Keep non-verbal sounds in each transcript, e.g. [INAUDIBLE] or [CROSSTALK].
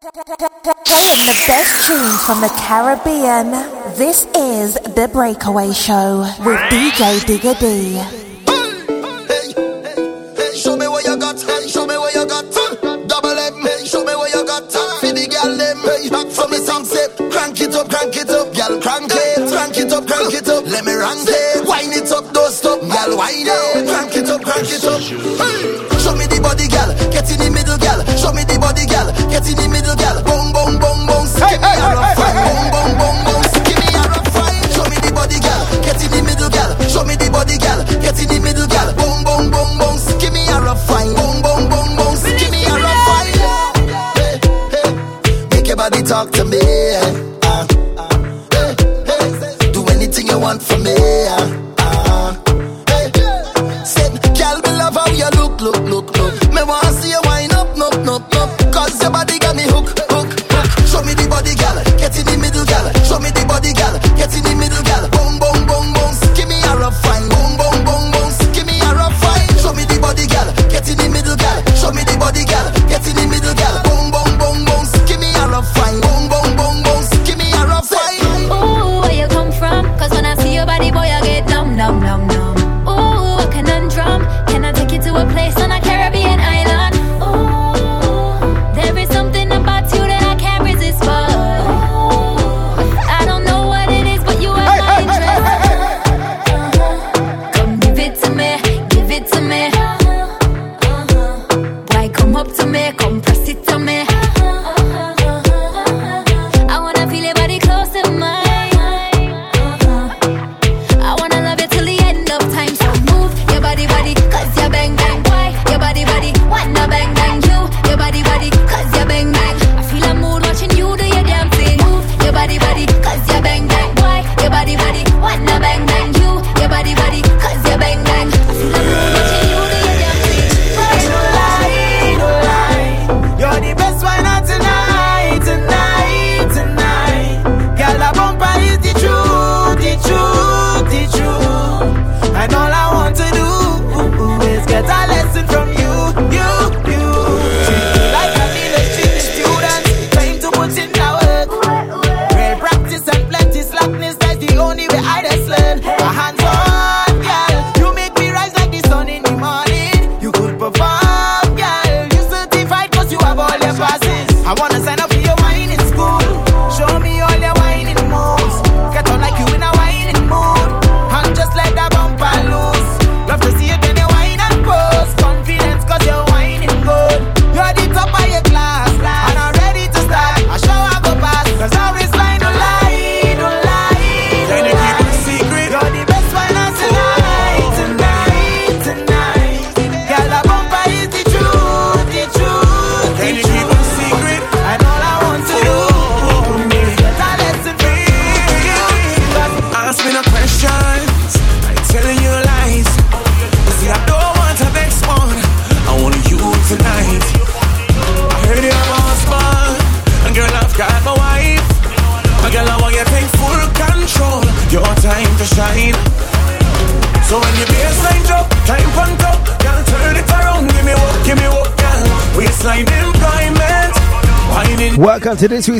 Playing the Best tunes from the Caribbean. This is The Breakaway Show with DJ Digga D. Show me what you got, show me what you got. Double hey, show me what you got. The them, hey, back. Crank it up, crank it up, crank it, crank it up, crank it up. Let me it, wind it up, don't stop, gal, wind it, crank it up, crank it up. Hey. Get in the middle, gal. Show me the body, gal. Get in the middle, gal. Boom, boom, boom, boom. Skip hey, hey, me hey, hey. Hey, boom, boom.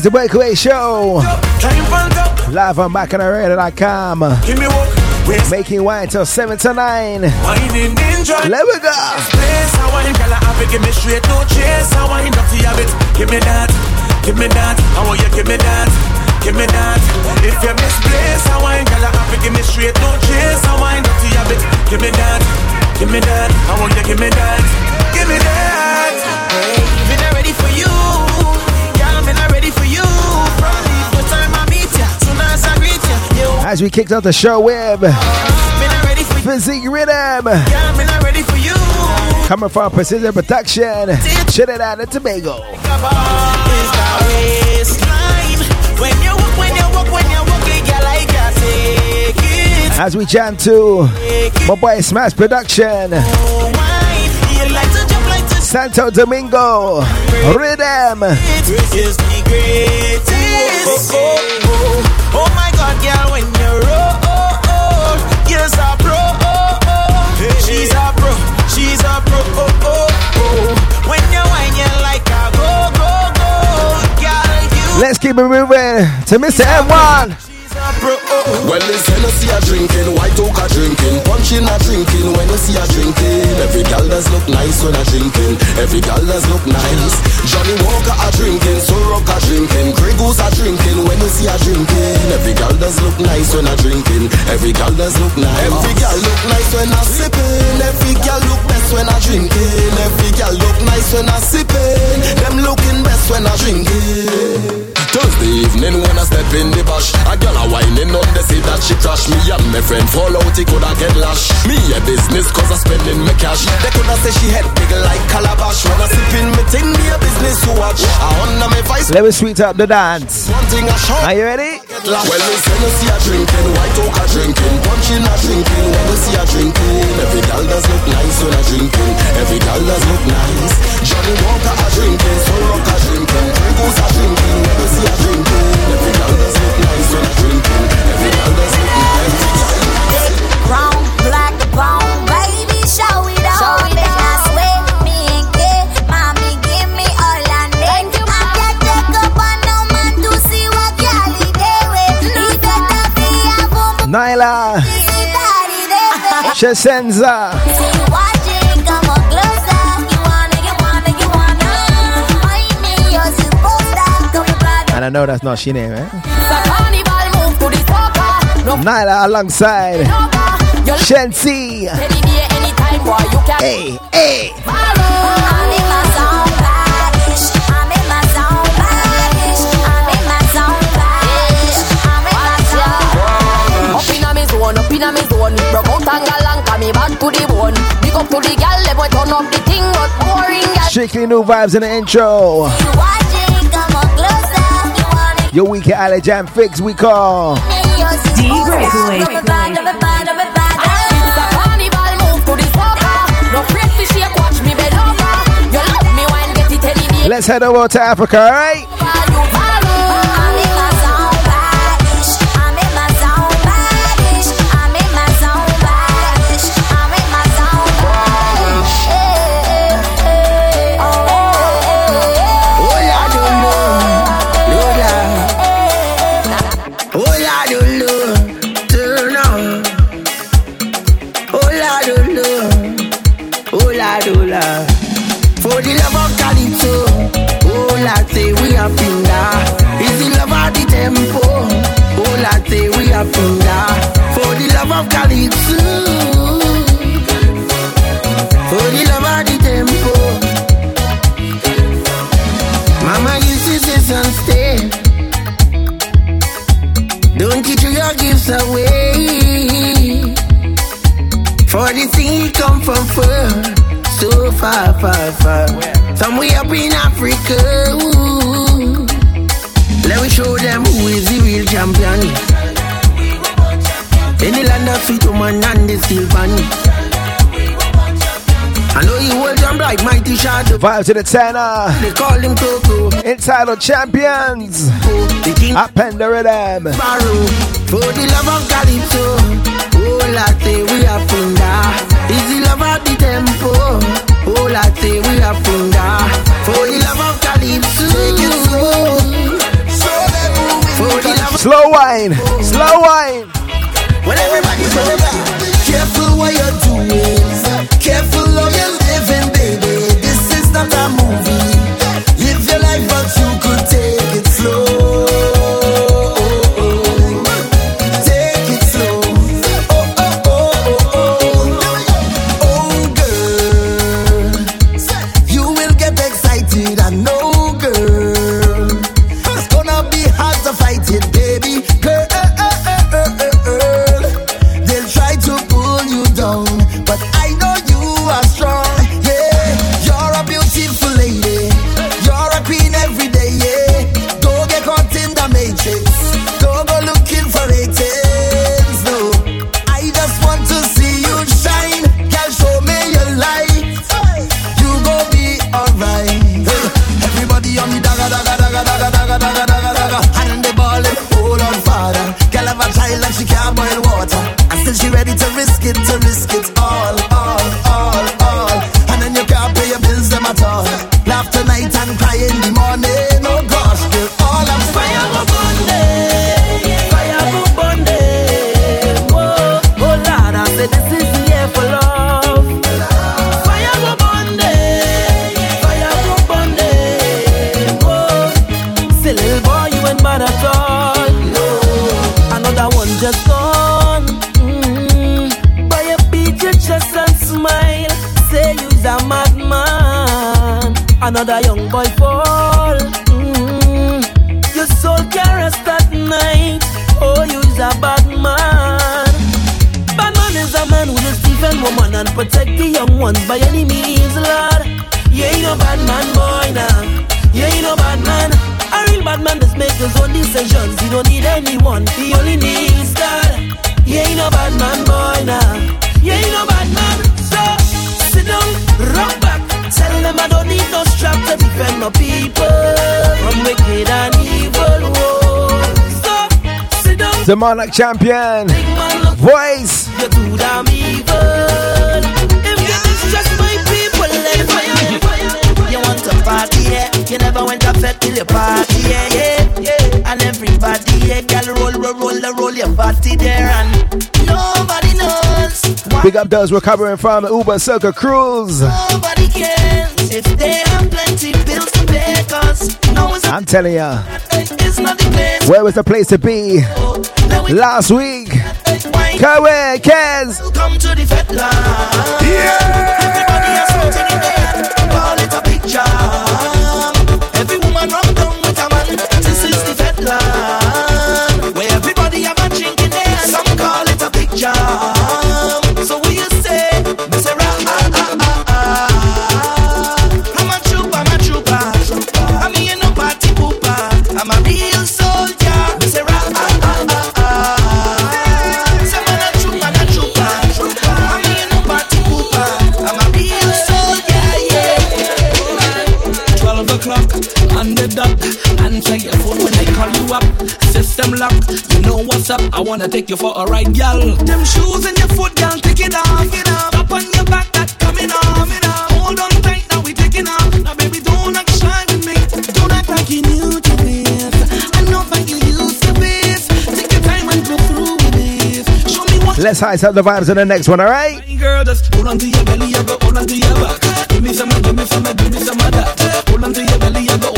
the Breakaway Show. Live on BacchanalRadio.com. Making wine till 7 to 9. Let me go. Give me straight, no chase. I. Give me that, give me that. I want you, give me that give me that. If you misplace, I girl, I have to give me straight, no chase. I. Give me that, give me that. I want you, give me that, give me that. Hey, ready for you. As we kicked out the show with Physique Rhythm. Coming from Precision Production, Trinidad and Tobago. As we jam to my boy Smash Production, Santo Domingo, Rhythm. Oh, oh, my God, girl, when a pro. Oh, oh. She's a pro. She's a pro. Oh, oh, oh. When you whine, you like a go, go, go. Girl, you Let's keep it moving to Mr. M1. Well, it's Hennessy a drinking, white oak a drinking, punching a drinking when you see a drinking. Every gal does look nice when a drinking, every gal does look nice. Johnny Walker a drinking, Rock a drinking, Grey Goose a drinking when you see a drinking. Every gal does look nice when a drinking, every gal does look nice. Every gal look nice when a sipping, every gal look best when a drinking, every gal look nice when a sipping. Them looking best when a drinking. Thursday evening when I step in the bash A girl a whining on the say that she crash Me and my friend fall out, he coulda get lash. Me a business cause I spending my cash. They coulda say she head big like calabash. When I in me thing, me a business to watch. I under my vice. Let me sweet up the dance. One thing I show. Are you ready? Well, we say you see a drinking White oak a drinking Punching a drinking. When you see a drinking Every girl does look nice when a drinking. Every girl does look nice. Johnny Walker a drinking So rock a drinking Goose a drinking. When you see a drinking Every girl does look nice when a drinking. Every girl does look nice Come on, And I know that's not she name, eh? Carnival move to the soca. No Nyla alongside Shensi Any day, anytime, boy, you can Hey, hey Broke out and galang, me back to the bone. Big up to the gal, them we turn up the thing, but boring. Strictly new vibes in the intro You watching? Come on closer. You Your weekend alley jam fix we call D Breakaway. It's It's a carnival move For the love of Calypso. Oh, say we are pinda. Is the love of the tempo. Oh, say we are pinda. For the love of Calypso. For the love of the tempo. Mama used to say, son, stay. Don't you your gifts away. For the thing come from far, so far, far, far. Somewhere up in Africa. Ooh. Let me show them who is the real champion. In the land of sweet woman and the steel pan. I know you hold them like mighty shadow. Vibes to the tenor They call him Coco. Entitled Champions The king Up in the rhythm For the love of Calypso Oh latte we are funda We are For the love of Calypso For the love of Slow wine Slow wine. When everybody another young boy fall. Mm. Your soul can rest at night. Oh, you's a bad man. Bad man is a man who will defend woman and protect the young ones by any means, Lord. You ain't no bad man, boy, now. You ain't no bad man. A real bad man just make his own decisions. He don't need anyone. He only needs defend my people from wicked and evil. Whoa. So sit down. The Monarch Champion. Big man, look Voice. you're too damn evil. If you distress my people, then fire. You want to party, yeah? You never went to fed till you party, yeah, yeah, yeah. And everybody, yeah, girl, roll, roll, roll, roll, roll your body there, and nobody knows. why Big up those recovering from Uber Circle Cruise. Nobody cares if they have plenty bills to pay, cause no one's I'm telling ya, it's not the place. where was the place to be oh, we last week? wine. Kawe, Kez. Welcome to the fat land. Everybody has something in there. Call it a big I wanna take you for a ride, gal. Them shoes in your foot, gal, take it off. It off. Up on your back, that coming off. Coming off. Hold on tight, now we taking off. Now, baby, don't act shy with me. Don't act like you new to this. I know that you used to this. Take your time and go through with this. Show me what Let's high up the vibes on the next one, alright? Girl, just hold on to your belly, I go hold on to your back. Give me some, give me some, give me some of that. Hold on to your belly, I go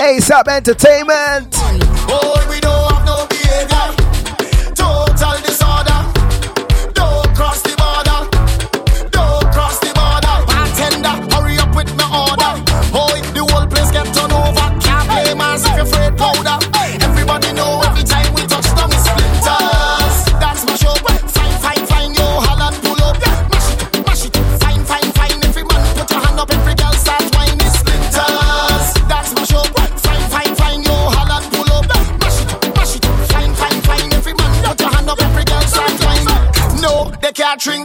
ASAP Entertainment.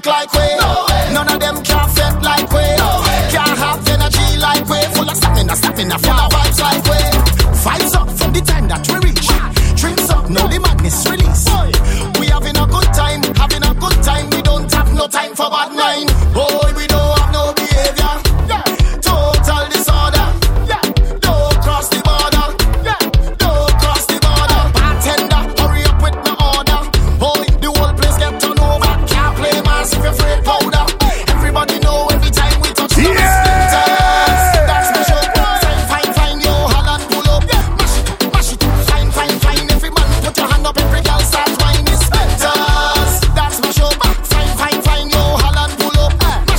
Like we. None of them can fit like we. Can't have energy like we. Full of stamina, stamina, full of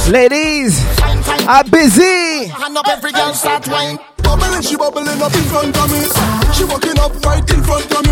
Ladies. I'm busy. Hand up, every girl start whining. Bubbling, she bubbling up in front of me. She walking up right in front of me.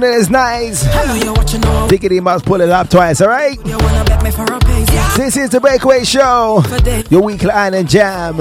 Tune is nice, Diggity must pull it up twice, alright? This is the Breakaway Show, your weekly island jam.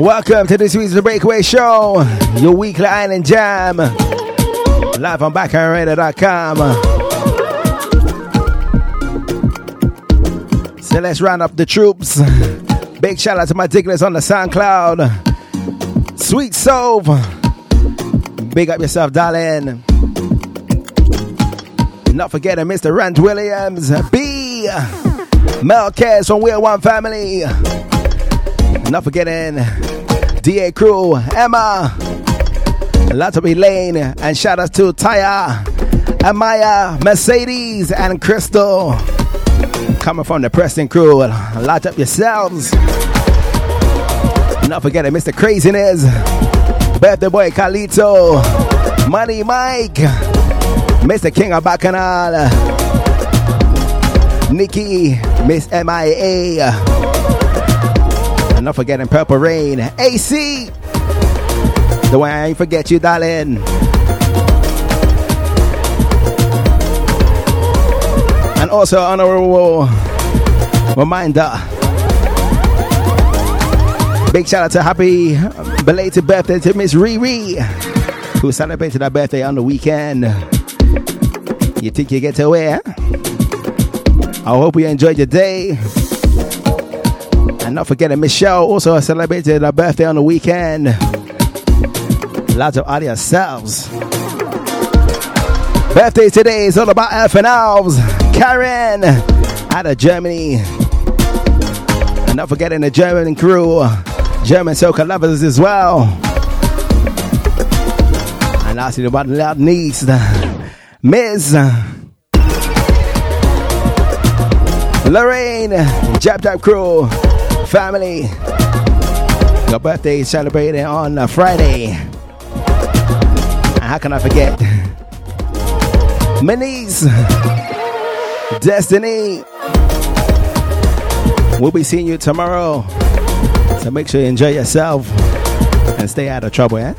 Welcome to this week's The Breakaway Show, your weekly island jam. Live on BacchanalRadio.com. So let's round up the troops. Big shout out to my diggers on the SoundCloud. Sweet Soul. Big up yourself, darling. Not forgetting Mr. Rand Williams. B. Mel Cares from Wheel One Family. Not forgetting DA Crew, Emma, of Elaine, and shout out to Taya, Amaya, Mercedes, and Crystal. Coming from the Preston crew, lot up yourselves. Not forgetting Mr. Craziness, Birthday Boy Carlito, Money Mike, Mr. King of Bacchanal, Nikki, Miss MIA. And not forgetting Purple Rain. AC! The way I ain't forget you, darling. And also honorable reminder. Big shout out to happy belated birthday to Miss Riri, who celebrated her birthday on the weekend. You think you get to where? I hope you enjoyed your day. Not forgetting Michelle also celebrated her birthday on the weekend. Lots of audio selves. Birthday today is all about elf and elves. Karen out of Germany. And not forgetting the German crew, German soca lovers as well. And lastly, about loud niece, Ms. Lorraine, Jab Jab Crew, family. Your birthday is celebrated on a Friday. How can I forget? Manise, Destiny. We'll be seeing you tomorrow. So make sure you enjoy yourself and stay out of trouble, eh?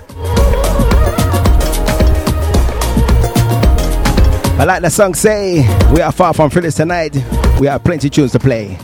But like the song say, we are far from finished tonight. We have plenty tunes to play.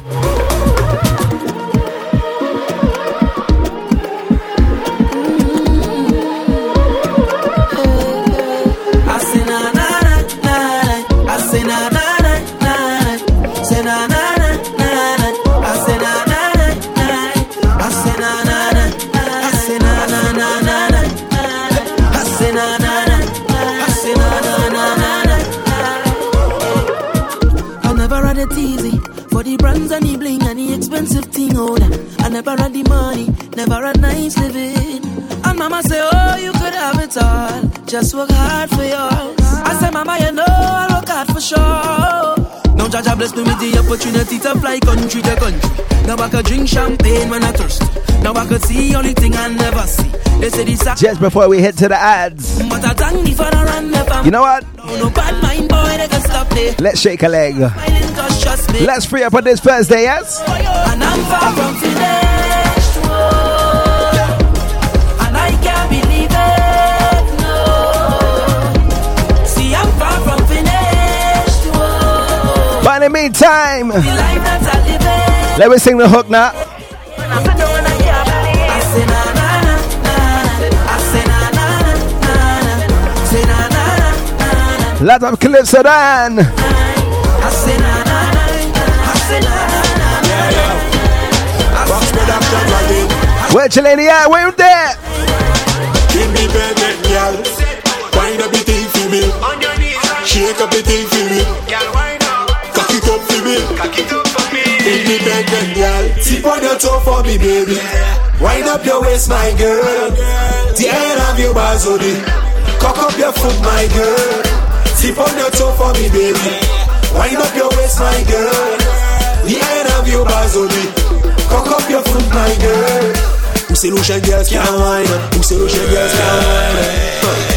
Never had the money, never had nice living. And mama say, Oh, you could have it all. Just work hard for yours. I say, Mama, you know I work hard for sure. Now Jaja bless me with the opportunity to fly country to country. Now I could drink champagne when I thirst. Now I could see only thing I never see. They say this Just before we head to the ads, but I thank me for the run never. you know what? No, no bad mind boy, they can stop there. Let's shake a leg. Smiling cause trust me. Let's free up on this Thursday, yes? The meantime, let me sing the hook now. Yeah. Box production again. Where Chelani at? Where you there? Give me girl. Wind up thing for me. Shake up thing for me. Up for me. Cock it up for me. Girl. Tip on your toe for me, baby. Wind up your waist, my girl. The end of your body. Cock up your foot, my girl. Tip on your toe for me, baby. Wind up your waist, my girl. The end of your body. Cock up your foot, my girl. Say girls can't wine? Who say girls can't wine?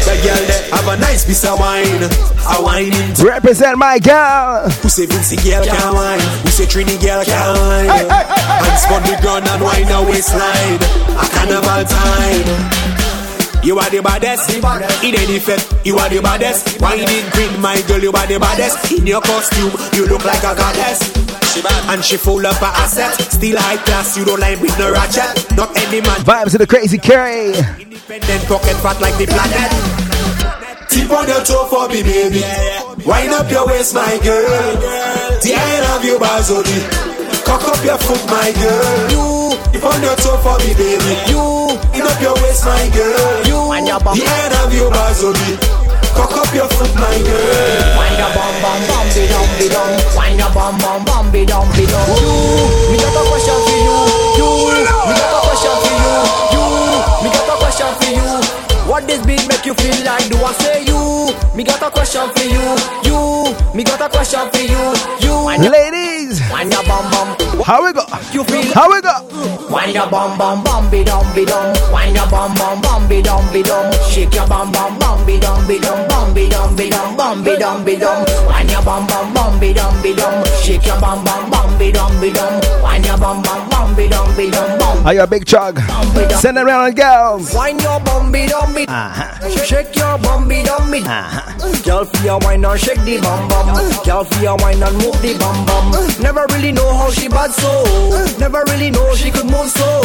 That girl there have a nice piece of wine. A whining. Represent my girl. Who say Vincy girl can't wine? Who say Trini girl can't wine? Hands on the ground and wine a waistline. A carnival time. You are the baddest In any fit, you are the baddest Whining queen, my girl, you are the baddest In your costume, you look like a goddess She bad And she full of her asset Still high class, you don't line with no ratchet Not any man Vibes to the crazy Carrie. Independent pocket fat like the planet. Tip on your toe for me, baby. Wind up your waist, my girl. The end of your body. Cock up your foot, my girl. You tip on your toe for me, baby. You wind up your waist, my girl. You the end of your body. Cock up your foot, my girl. Wind your bum bum bum be dum be dum. Wind your bum bum bum be dum be dum. You, me got a question for this beat make you feel like? Do I say you? Me got a question for you. You, me got a question for you. You, Ladies, wind your bum bum. how we go? You feel How we go? Wind your bum bum bum be dum be dum. Wind your bum bum bum be dum be dum. Shake your bum bum bum be dum be dum bum be dum be dum bum be dum be dum. Wind your bum bum bum be dum be dum. Shake your bum bum bum be dum be dum. Wind your bum bum bum be dum be dum bum. Are you a big chug? Send it around, girls. Wind your bum be dum be. Uh-huh. Shake your bum be dum be. Uh-huh. Girl feel your wine and shake the bum bum. Girl feel your wine and move the bum bum. Never really know how she bad so. Never really know she could move so.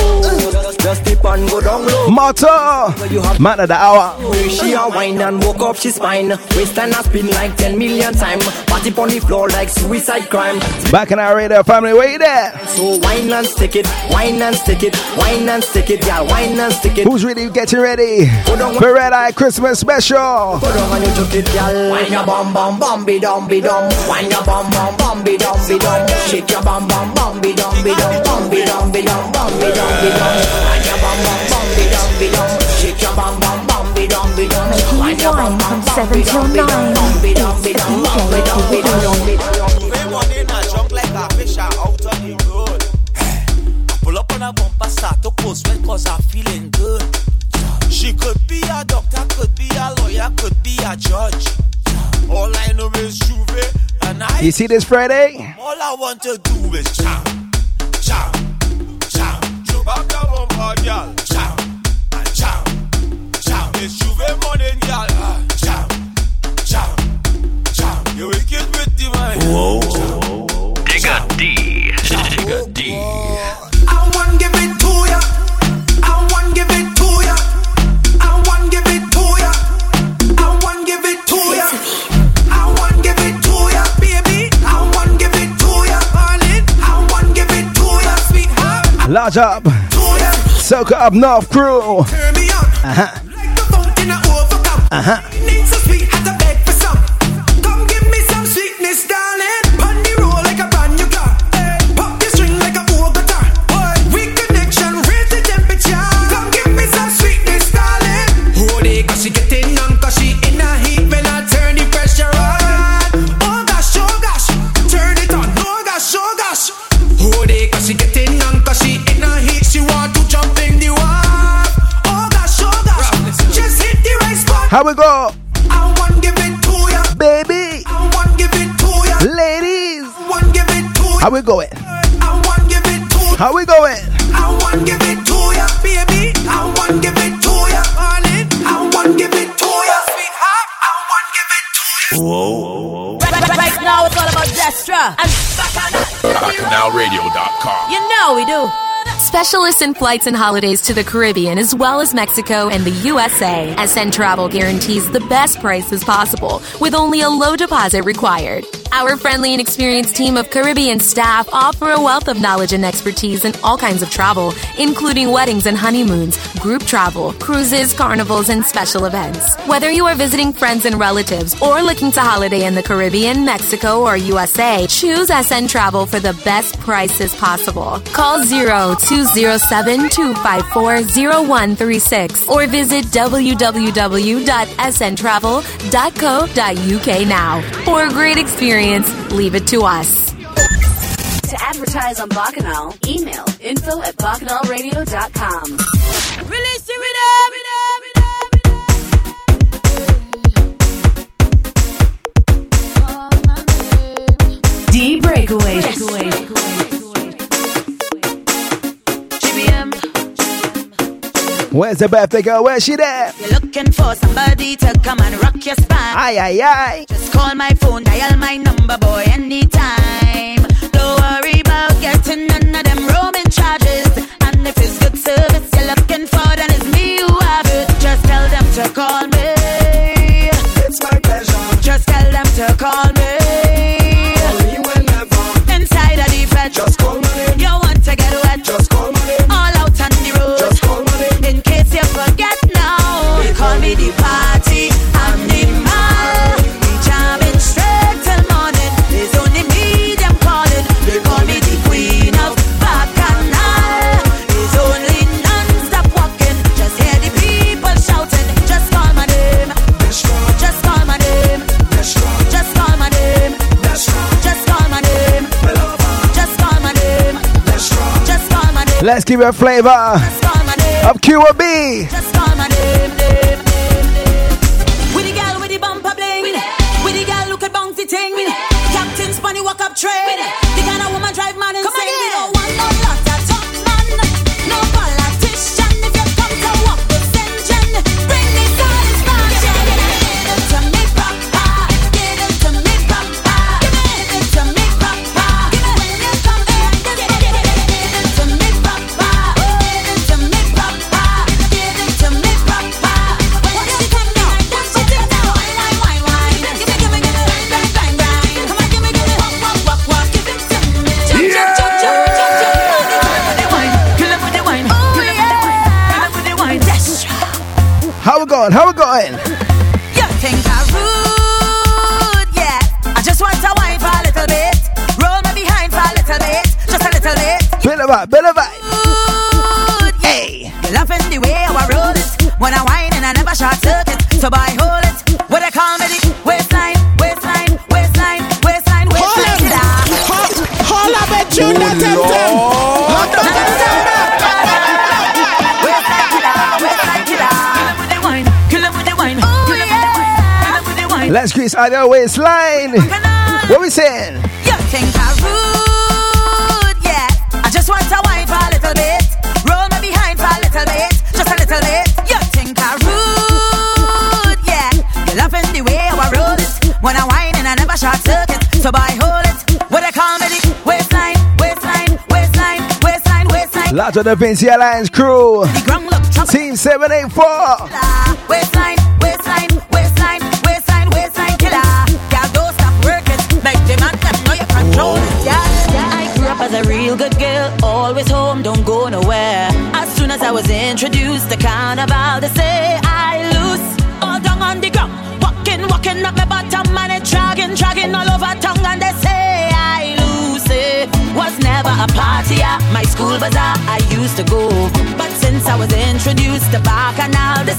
Just tip and go down low. Have Man of the hour. she a wine and woke up she spine. Waist and a spin like 10 million time. Party on the floor like suicide crime. Back in our radio family, where you there? So wine and stick it, wine and stick it, wine and stick it, yeah, wine and stick it. Who's really getting ready for Red Eye Christmas Special? Go down and you took it, girl. Wine your bum bum bum be dum be dum. Wine your bum bum bum be dum be dum. Shake your bum bum bum be dum be dum bum be dum be dum bum be dum be dum. Wine your bum bum bum be dum be dum. Shake your bum bum bum be dum be dum. Wine your bum bum bum be dum be dum bum be dum be dum bum be dum be dum a bumper, start to post sweat cause I'm feeling good. She could be a doctor, could be a lawyer, could be a judge. All I know is J'ouvert, and I. You see this Friday? All I want to do is chow, chow, chow. Chewbacca bumper, girl. Chow, and chow, chow. It's J'ouvert morning, girl. Ah, Chow, chow, chow. You wicked with the mind. Whoa. Large up. Soak up North Crew. turn me on. Uh-huh. How we go? I want give it to ya. Baby. I want give it to ya. Ladies. I want give it to ya. How we going? I want give it to ya. How we going? I want give it to ya, baby. I want give it to ya, darling. I want give it to ya, sweetheart. I want give it to ya. Right, right now Specialists in flights and holidays to the Caribbean as well as Mexico and the USA. SN Travel guarantees the best prices possible with only a low deposit required. Our friendly and experienced team of Caribbean staff offer a wealth of knowledge and expertise in all kinds of travel, including weddings and honeymoons, group travel, cruises, carnivals, and special events. Whether you are visiting friends and relatives or looking to holiday in the Caribbean, Mexico, or USA, choose SN Travel for the best prices possible. Call 0207 254 0136 or visit www.sntravel.co.uk now. For a great experience, leave it to us. To advertise on Bacchanal, email info at bacchanalradio.com. Release the rhythm. D Breakaway. GBM. Where's the birthday girl? Where's she there? You're looking for somebody to come and rock your spine. Aye, aye, aye. Just call my phone, dial my number, boy, anytime. Don't worry Let's give it a flavor of QB. Bit. Bit of vibe, bit of vibe. Yeah. Hey. Loving the way how I roll it. When I whine and I never short circuit. So boy, hold it. What I call me the waistline, waistline, waistline, waistline, waistline. Killer. Holla, bet you that oh, them them. Waistline killer, waistline killer. Kill 'em with the wine, kill 'em with the wine, kill 'em with the wine, kill 'em with the wine. Let's grease either waistline. What we saying? So boy, hold it. What I call me the waistline, waistline, waistline, waistline, waistline. Lots of the Vincy Alliance crew. The ground look trouble. Team 784. Waistline, waistline, waistline, waistline, waistline killer. Girl, don't stop working. Make them and them know you control it, yeah. I grew up as a real good girl, always home, don't go nowhere. As soon as I was introduced to my school bazaar, I used to go. But since I was introduced to Bacchanal, they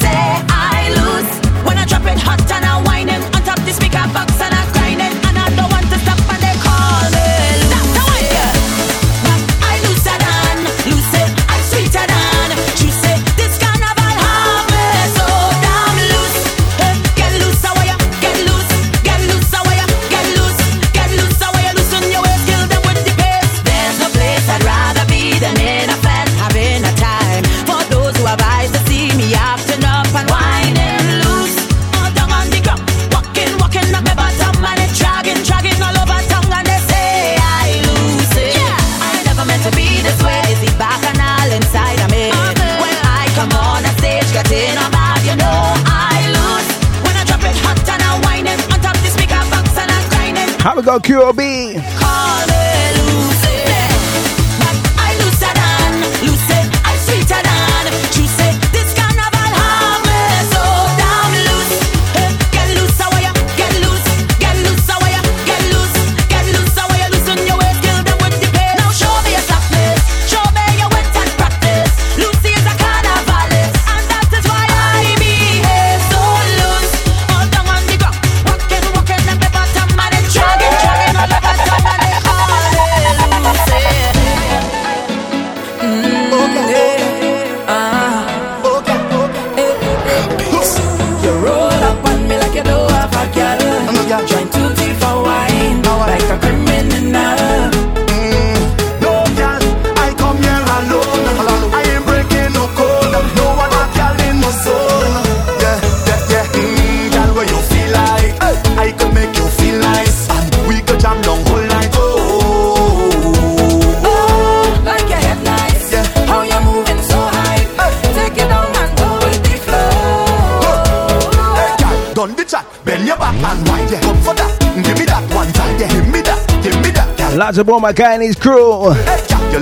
My guy and his crew.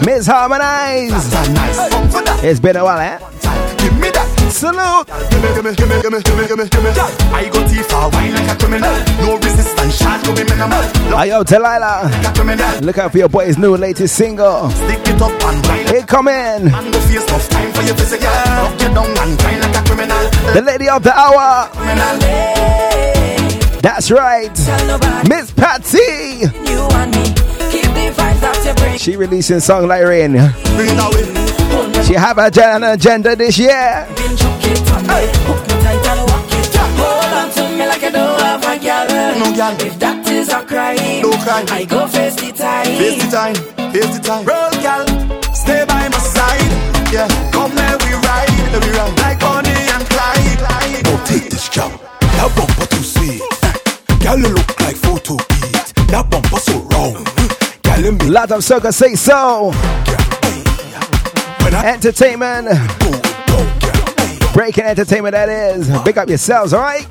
Miss Harmonize. It's been a while, eh? Give me that. Salute. I go teeth for wine like a criminal. No resistance, shot to be minimal. Hey, yo, Delilah. Look out for your boy's new latest single. Stick it up and wine. It come in. And the face of time for your physical. Rock you down and grind like a criminal. The lady of the hour. Criminal. That's right. Miss Patsy. She releasing song like rain. Bring it away. She have a gen- an agenda this year. Been chuck it on me, hook me tight and walk it. Hold on to me like you don't have a girl. No. If that is a crime, No crime. I go face the time. Face the time, face the time. Roll, girl, stay by my side. Yeah, come let we ride, let we ride like Bonnie and Clyde. Clyde. Now take this job. That bumper too sweet. Girl, you look like photo beat. That bumper so of circus say so. Entertainment. Breaking entertainment, that is. Big up yourselves, all right?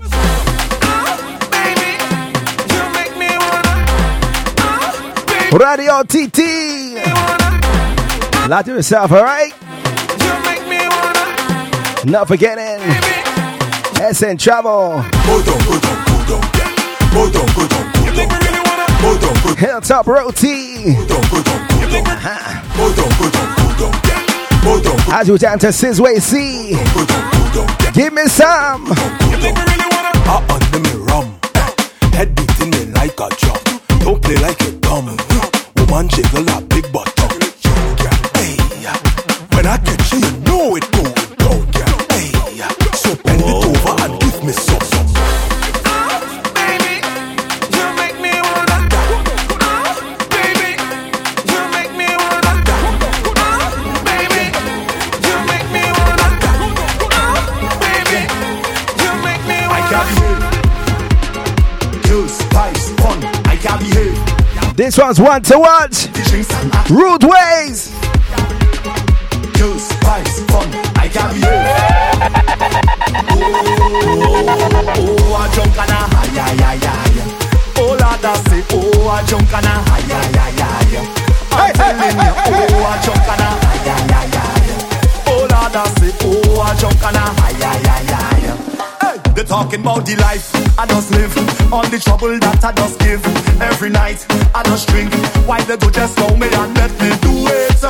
Radio TT. Lot to yourself, all right? Not forgetting SN Travel. Hilltop Roti. As you down to Sizway C. Give me some. I under me rum. Head beating me like a drum. Don't play like a dumb. Woman jiggle a big bottom. This one's one to watch. Rude ways. Girls, spice, fun. I can. Oh, oh, a junk and a high, high, high. Oh, Lord, I say, oh, a junk and a high, high, high, high. I'm telling you, oh, a junk and a high, high, high, high. Oh, Lord, I say, oh, a junk and a high, high. Hey, they talking about the life I just live, all the trouble that I just give. Every night I just drink, why they do just call me and let me do it?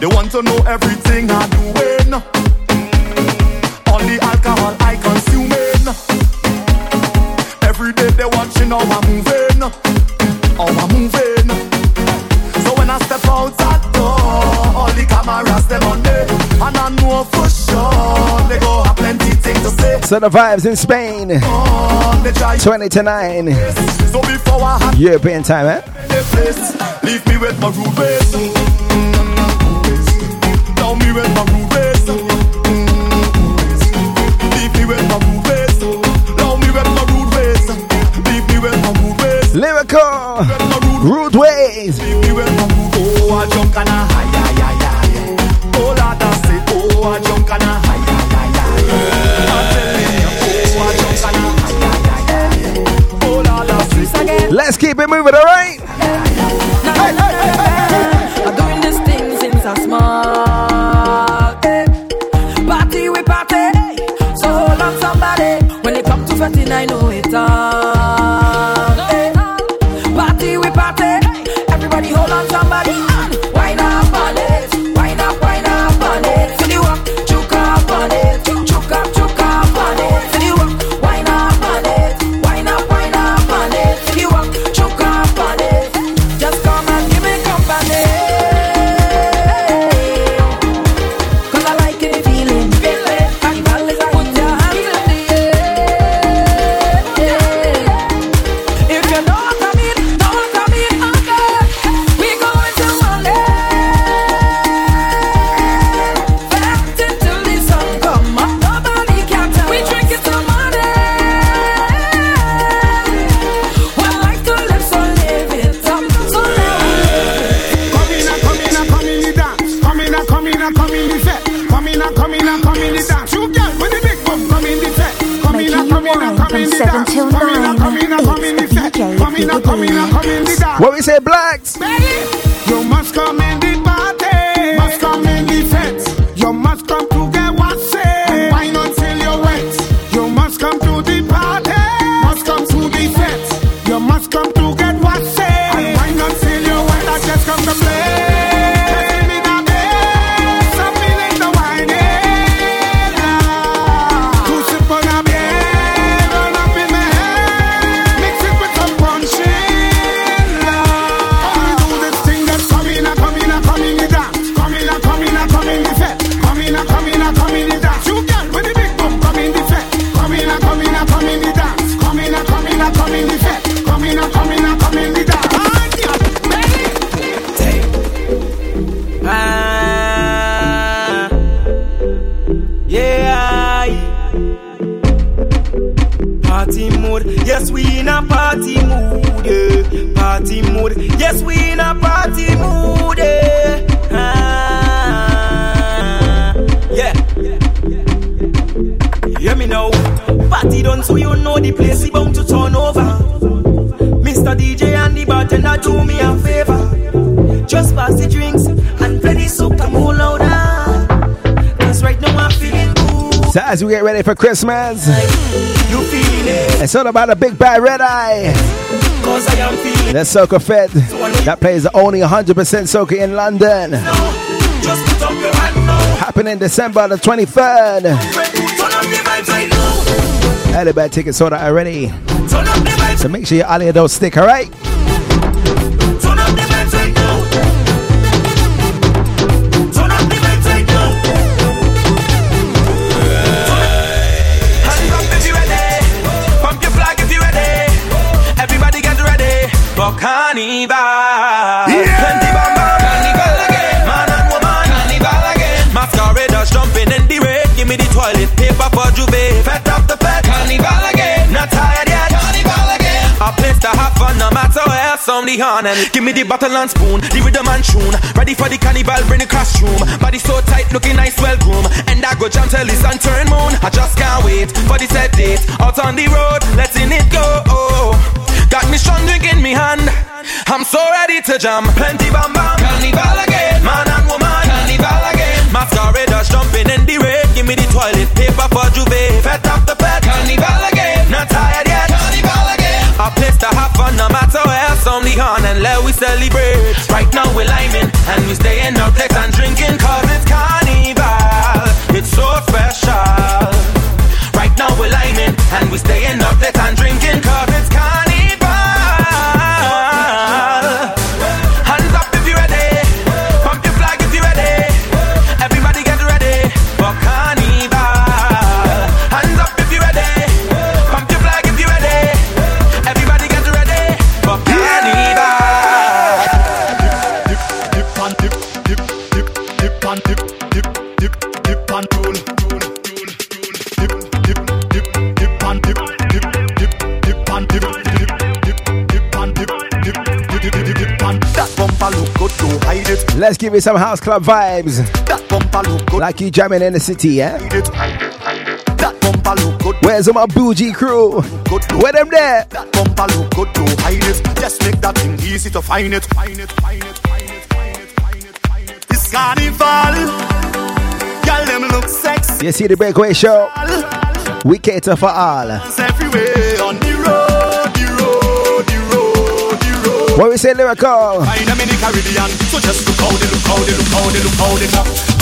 They want to know everything I'm doing, all the alcohol I consuming. Every day they watching how I'm moving, how I'm moving. So when I step out that door, all the cameras them on there, and I know for sure So the vibes in Spain. 20 to 9. So before I have European time, eh? leave me with my ways. Tell me with my ways. Leave me with my ways. Tell me with my. Leave me with my ways. Lyrical. Rude ways. Leave me with my rude Oh, a junk and high, high, high, high. Oh, I say, oh, a junk and a Let's keep it moving, alright? you get ready for Christmas. You it? It's all about a big bad red eye. Cause I am feeling That's Soca Fed. That plays only 100% Soca in London. No, Happening December the 23rd. Early bird tickets sold out already. So make sure you're those stick, alright? the horn and give me the bottle and spoon, the rhythm and tune. Ready for the cannibal, bring the costume. Body so tight, looking nice, well groomed. And I go jam till the sun turn moon. I just can't wait for the set date. Out on the road, letting it go. Got me strong drink in me hand. I'm so ready to jam. Plenty bam bam. Carnival again. Man and woman. Carnival again. Masqueraders jumping in the rain. Give me the toilet paper for J'ouvert. Fet off the pet. Carnival again. Not tired yet. A place to have fun no matter where else only on and let we celebrate. Right now we're liming and we staying out late and drinking cause it's carnival. It's so special. Right now we're liming and we staying out late and drinking cause it's carnival. Let's give it some house club vibes. That. Like you jamming in the city, yeah? That bumper good. Where's my bougie crew? Good. Where them there? That bumper look good to hide it. Just make that thing easy to find it. Find it. This carnival. Y'all them look sexy. You see the breakaway show? We cater for all. Everywhere on the road. What we say lyrical? In the Caribbean, so just look how they look how they look how they look how they.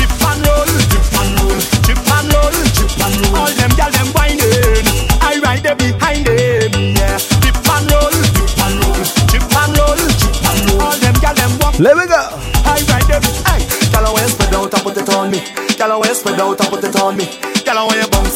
Dip and roll, dip and roll, dip and roll, dip and roll. All them gyal them whining, I ride behind them, yeah. Dip and roll, dip and roll, dip and roll, dip and roll. All them gyal them walk. Let me go. I ride them, hey. Gyal spread out and put it on me. Gyal spread out and put it on me. Gyal always bounce it, bounce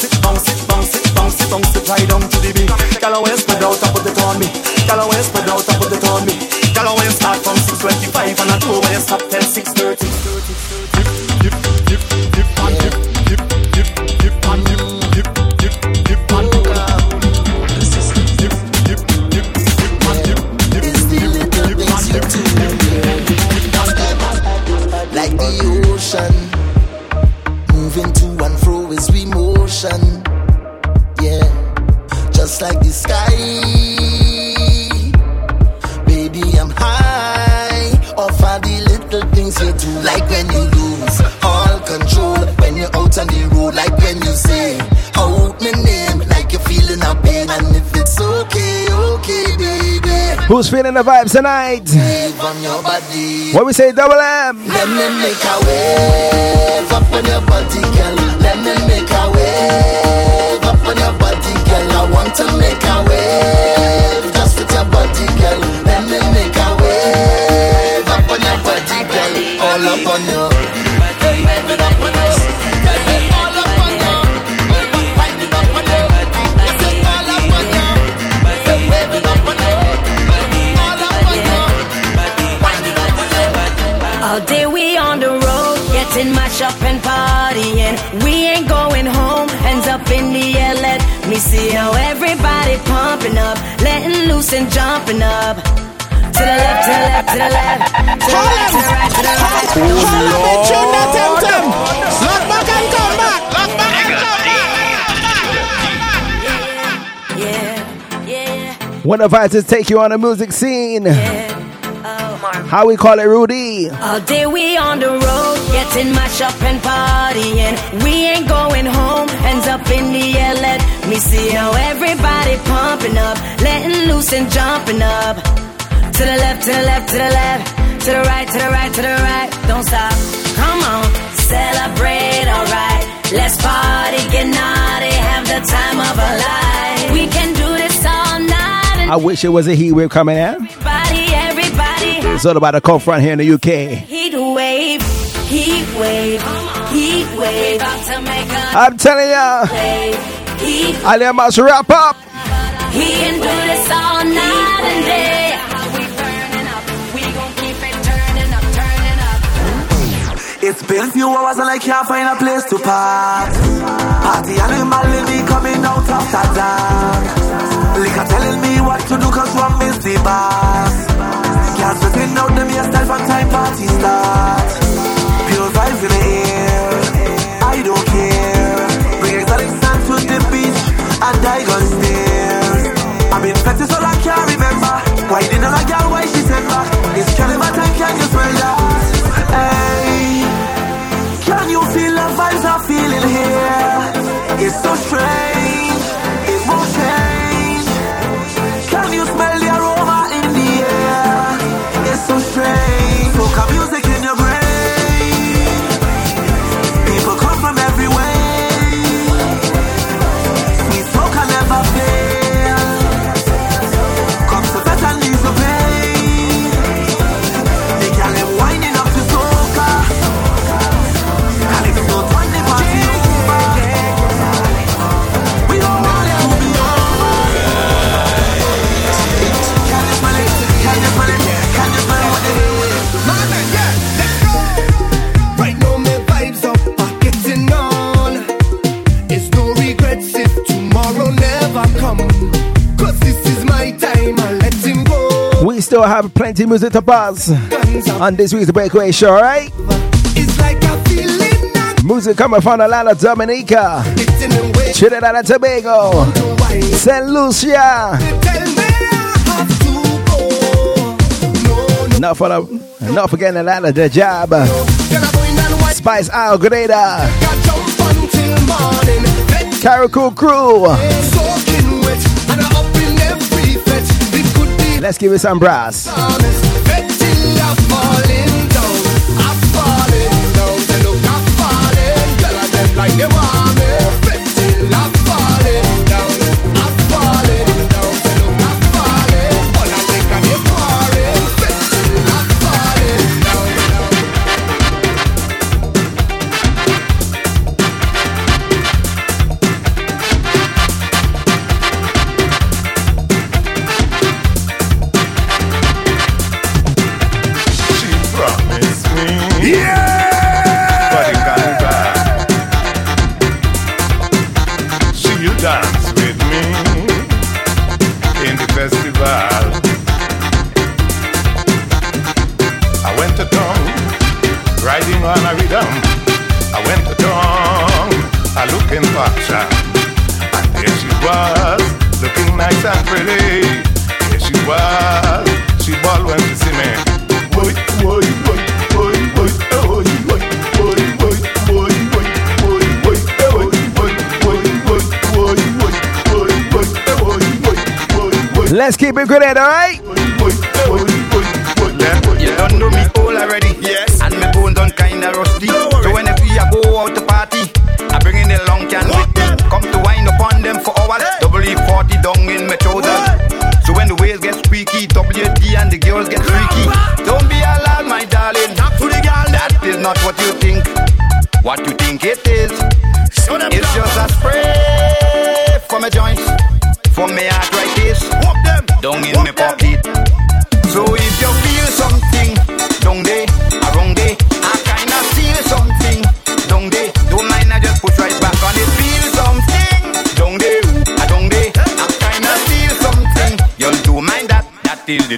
Who's feeling the vibes tonight? Wave on your body. What we say, double M? Let me make a wave up on your body, girl. Let me make a wave up on your body, girl. I want to make a wave everybody pumping up, letting loose and jumping up. To the left, to the left, to the left, to the right, to the right, to the right. Hold up and tune that temtem. Lock back and come back. Lock back and come One of us is take you on the music scene. Oh. How we call it, Rudy? All day we on the road, getting mashed up and partying. We ain't going home, hands up in the air. Let me see how everybody pumping up, letting loose and jumping up. To the left, to the left, to the left, to the right, to the right, to the right. Don't stop, come on, celebrate, alright. Let's party, get naughty, have the time of our life. We can do this all night, I wish it was a heat wave coming in. everybody, everybody. It's all about the cold front here in the UK. Heat wave, heat wave, heat wave. About to make a I'm telling ya, wave, heat. I must wrap up. He can do this all night and day. We burning up, keep it turning up, turning up. It's been a few hours and I can't find a place to park. Party animal in me coming out of the dark. Liquor telling me what to do cause one miss the bus. Can't sweating out them hairstyle from time party start. Been so I can't remember. Why didn't I girl have plenty music to buzz on this week's Breakaway Show, right? Like Music coming from Atlanta, Dominica, Trinidad and Tobago, St. Lucia. Not for the, not forgetting Atlanta, the job. Spice Isle, Grenada. Carriacou Crew. Let's give it some brass. Let's keep it good, alright? You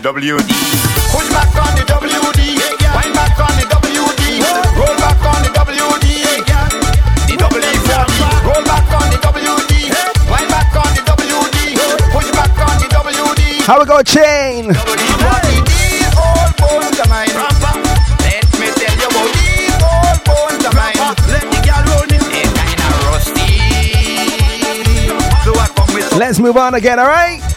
WD. Push back on the WD, wind back on the WD, roll back on the WD, the double E forty, roll back on the WD, wind back on the WD, push back on the WD. How we go, chain? Let's make the bo the old bones of mine. Let me get one rusty. Do I come with Let's move on again, alright?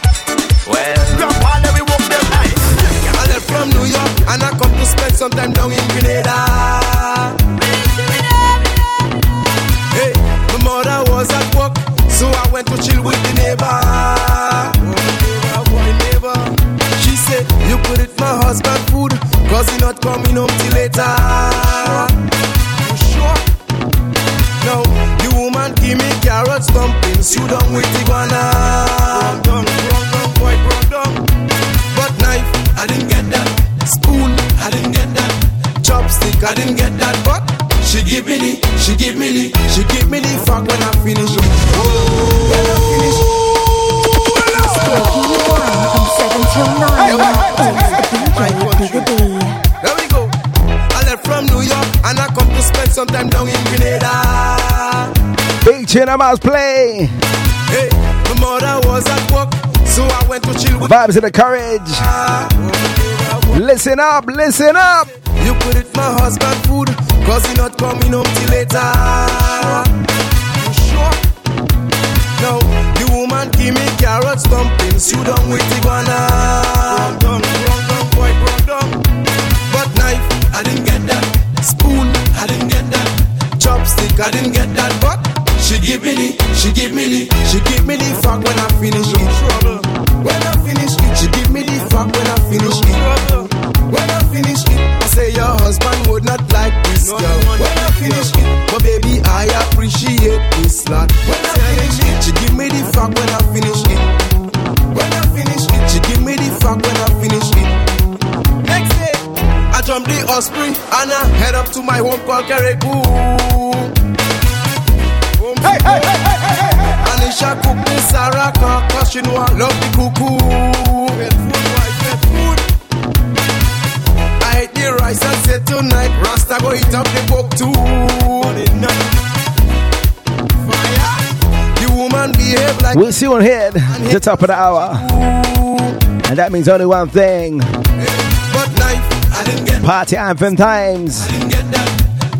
Coming home till later. You sure? No, the woman give me carrots, dumplings, you with down, down, boy, run. But knife, I didn't get that. Spoon, I didn't get that. Chopstick, I didn't get that. But she give me the, she give me the, she give me the fuck when I finish. When I finish. Come to spend some time down in Grenada. Big Chin Mouse play. Hey, my mother was at work, so I went to chill with Vibes of the courage. Listen up, listen up. You could eat my husband food, cause he not coming home till later. You sure? No, the woman give me carrots, dumplings, you done with iguana. Down, run down, boy, run down. But knife, I didn't get I didn't get that. But she give me the, she give me the, she give me the fuck when I finish it. When I finish it, she give me the fuck when I finish it. When I finish it, I say your husband would not like this girl. When I finish it, but baby I appreciate this lot. When I finish it, she give me the fuck when I finish it. When I finish it, she give me the fuck when I finish it. Next day, I jump the Osprey and I head up to my home called Carriacou. Hey, hey, hey, hey, hey, hey, hey. Anisha cook me Saraka, cause she know I love the cuckoo. Get food, get food. I ate the rice and tonight, Rasta go eat up the book too. Fire. The woman behave like We'll see you on head the top of the hour. And that means only one thing. but knife. I didn't get Party anthem times.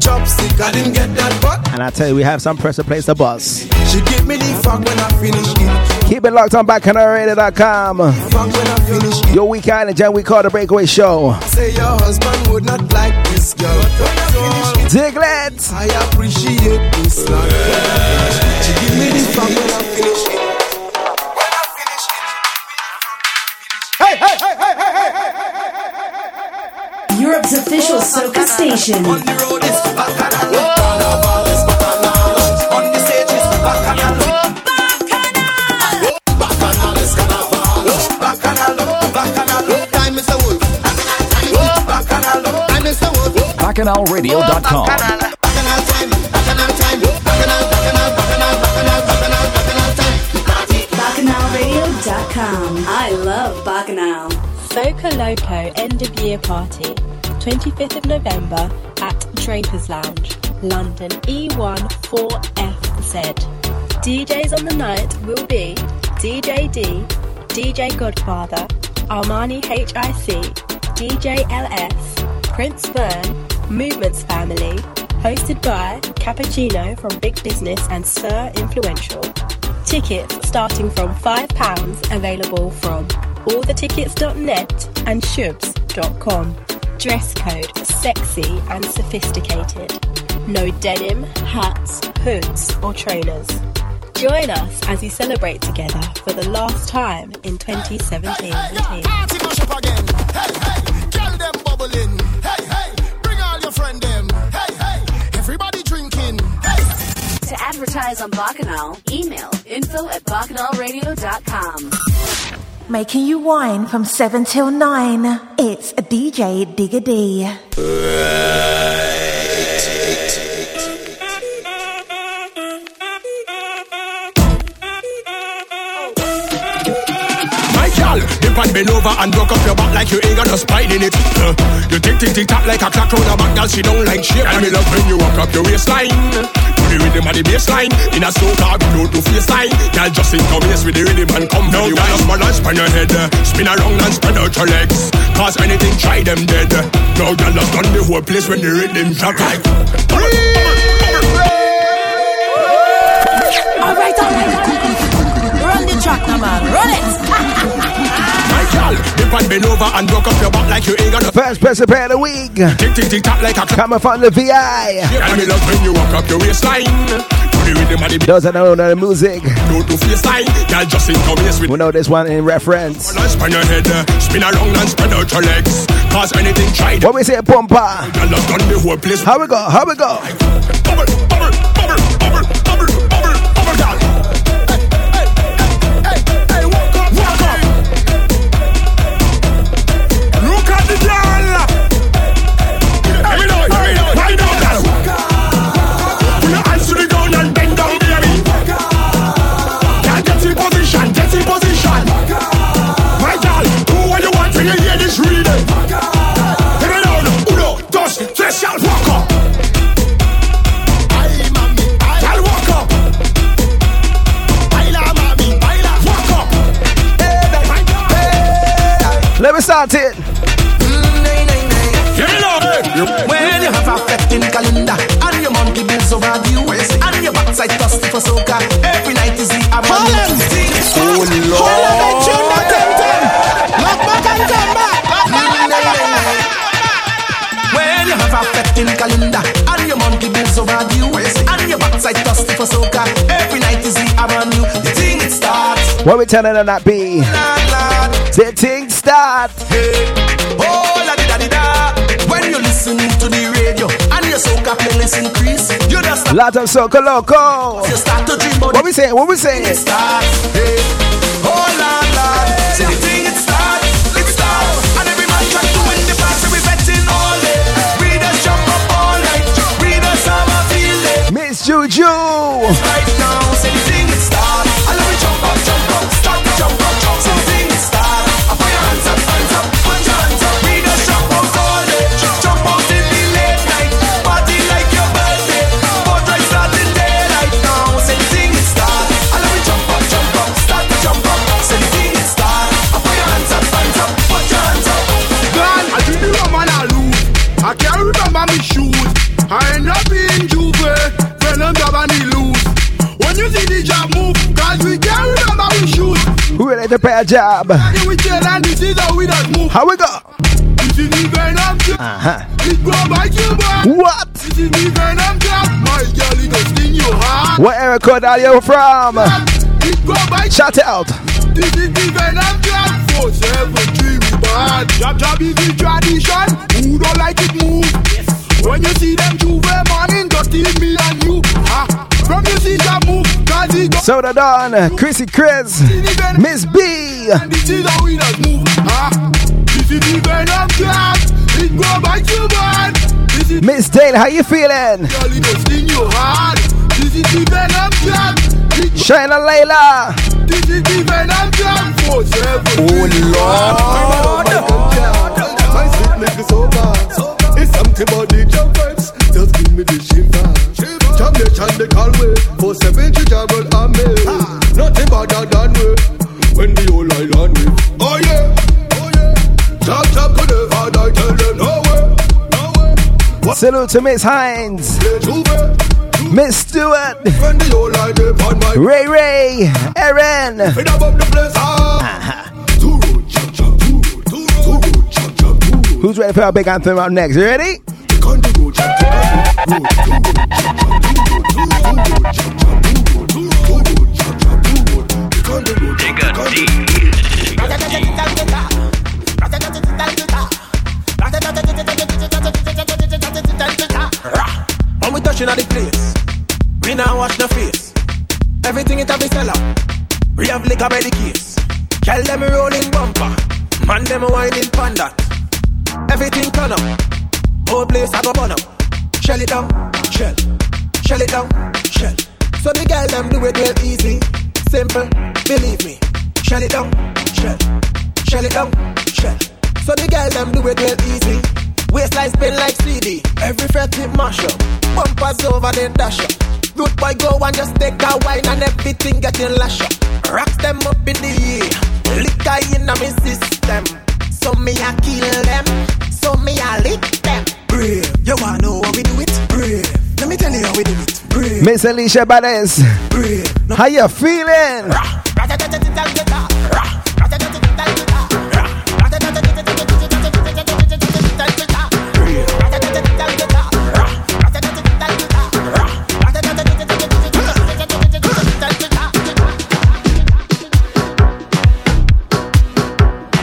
Chopstick. I didn't get that, but And I tell you, we have some pressure place the bus. she give me the fuck when I finish it. Keep it locked on bacchanalradio.com. Fuck when I finish it. Your weekend and Jen, we call the Breakaway Show. Say your husband would not like this girl. Diglett. I appreciate this love. She give me the fuck when I finish it. Europe's official soca station. BacchanalRadio.com. BacchanalRadio.com. I love Bacchanal. Soca Loco end of year party, 25th of November at Draper's Lounge, London E14FZ. DJs on the night will be DJ D, DJ Godfather, Armani HIC, DJ LS, Prince Byrne, Movements Family, hosted by Cappuccino from Big Business and Sir Influential. Tickets starting from £5 available from allthetickets.net and shubs.com. Dress code sexy and sophisticated. No denim, hats, hoods, or trainers. Join us as we celebrate together for the last time in 2017. Party mash To advertise on Bacchanal, email info at bacchanalradio.com. Making you wine from 7 till 9. It's DJ Digga D. My gal, dip and bend over and broke up your back like you ain't got no spine in it. Uh, you tick tick tick tock like a clock round her back, gal. She don't like shit. And me love when you walk up your waistline. To the rhythm of the baseline. In a soca, below to FaceTime. Gal, just in come yes with the rhythm and come now. Gal, just man and span your head. Spin around and spread out your legs. Cause anything, try them dead. Now, gal, just done the whole place when the rhythm drop like. Alright, alright. Run the track now, man. Run it. My gal, dip and bend over and broke up your back like you ain't got no First person play of the week. Tick tick tick tock like a. Coming from the VI. Gal, me love when you walk up your waistline. To the rhythm of the Those that don't know the music, Go to FaceTime, gal, just in come yes we know this one in reference. and span your head, uh, spin around and spread out your legs. Cause anything tried. What we say, Pumper? Gal, just done the whole place. How we go? How we go? Bubble, bubble, bubble, bubble, Let me start it. Hear me now, hey. When you have a fetting calendar and your monkey bills overdue and your backside thirsty for soca, every night is the abandon. Oh, Lord. What we telling on that be? The thing start. Hey, oh la di da di da. When you listening to the radio and your soca playlist increase, you just Lot of Soca Loco. you start to dream about What we say? What we say? it starts. Hey, oh la la. See the thing it starts, it starts, and every man try to win the. We betting all day. We just jump up all night. We just have a feeling Miss Juju. right ready to pay a job. We tell and this is how we don't move. How we go? This is me Venom Club. Uh-huh. It grow by Cuba. What? This is me Venom Club. My girl, it don't sting your heart. What area code are you from? It grow by Shout out. Is the Venom Club. Four seven three we bad. Job job is the tradition. Who don't like it move? When you see them J'ouvert morning, just me and you. Ah, from you see that move, cause. Soda Don, Chrissy Chris, Miss B. And this is how we does move. Ah, this is the Venom Club. It go by Cuban. This is Miss Dale, how you feeling? girl, it don't sting your heart. This is the Venom Club. It go- Shayna Layla. This is the Venom Club. Four. Oh Lord. My sweet make it. It's something about the jump vibes. Just give me the Jamaican they call for seven travel and me. Nothing better than we when the whole island we. Oh yeah, oh yeah. Chop chop never die. Tell them no way. Salute to Miss Hines, Miss Stewart, When the whole line they. Ray Ray, Aaron. Fit up up the place. Ah. Who's ready for our big anthem up next? You ready? When we touching at the place, we now watch the face. Everything it have be sell. We have liquor by the case. Tell them rolling bumper, man them panda. Everything turn up, whole place I go burn. Shell it down, shell, shell it down, shell. So the girl them do it real easy, simple, believe me. Shell it down, shell, shell it down, shell. So the girl them do it real easy. Waistline spin like CD. Every fret it mash up. Bumpers over the dash up. Good boy go and just take a wine and everything getting lash up. Rocks them up in the air. Liquor in my system. So me I kill them. So me I lick them. Brave. You wanna know how we do it? Brave. Let me tell you how we do it. Brave. Miss Alicia Bades. How you feeling?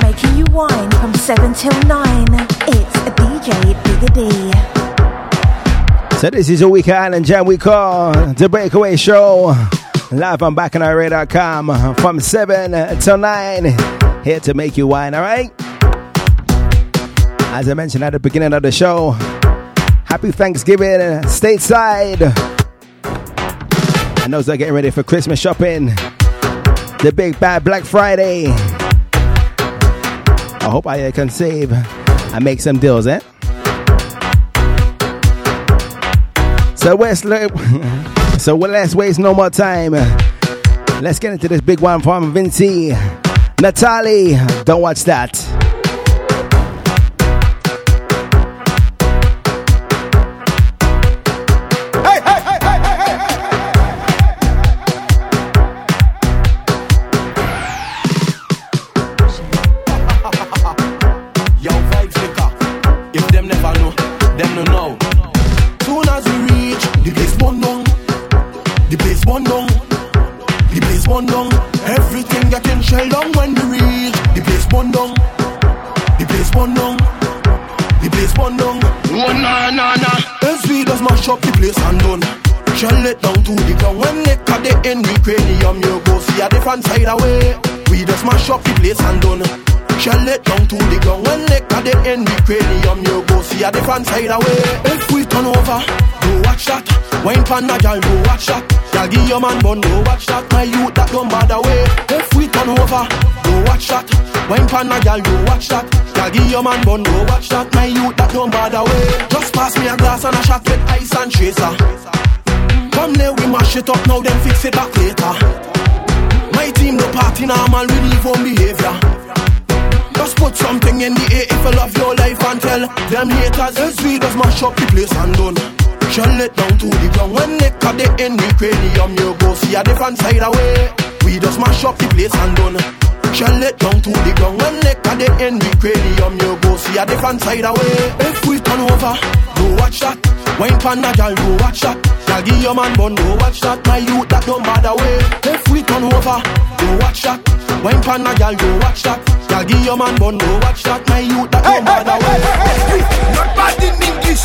Making you wine from 7 till 9. It's a DJ Digga D. So this is a Weekend Island Jam we call The Breakaway Show. Live on BacchanalRadio.com from 7 till 9. Here to make you wine, alright? As I mentioned at the beginning of the show, happy Thanksgiving stateside. And those are getting ready for Christmas shopping, the big bad Black Friday. I hope I can save and make some deals, eh? So let's so let's waste no more time. Let's get into this big one from Vincy. Natalie, don't watch that. Mash up the place and done. Shell it down to the ground. When they cut the end, the cranium, you go see a different side away. We just mash up the place and done. Shell it down to the ground When they cut the end the cranium You go see a different side away If we turn over, go watch that Wine pan a gal, go watch that Gal give your man bun, go watch that My youth that don't bother way If we turn over, go watch that Wine pan a gal, go watch that. Gal give your man bun, go watch that. My youth that don't bother way Just pass me a glass and a shot with ice and chaser. Come there, we mash it up. Now, then fix it back later. My team no party normal, we leave on behavior. Just put something in the air if you love your life and tell them haters. As we just mash up the place and done. Shell it down to the ground. When they cut the in the cranium. You go see a different side away. We just mash up the place and done. Shall let down to the ground. When neck at the end, we cranium, you go see a different side away. If we turn over, go watch that. Wine pan a gal, go watch that. Gal give your man bun, go watch that. My youth that don't bother way. If we turn over, go watch that. Wine pan a gal, go watch that. Gal give your man bun, go watch that. My youth that don't bother way. Not bad in English,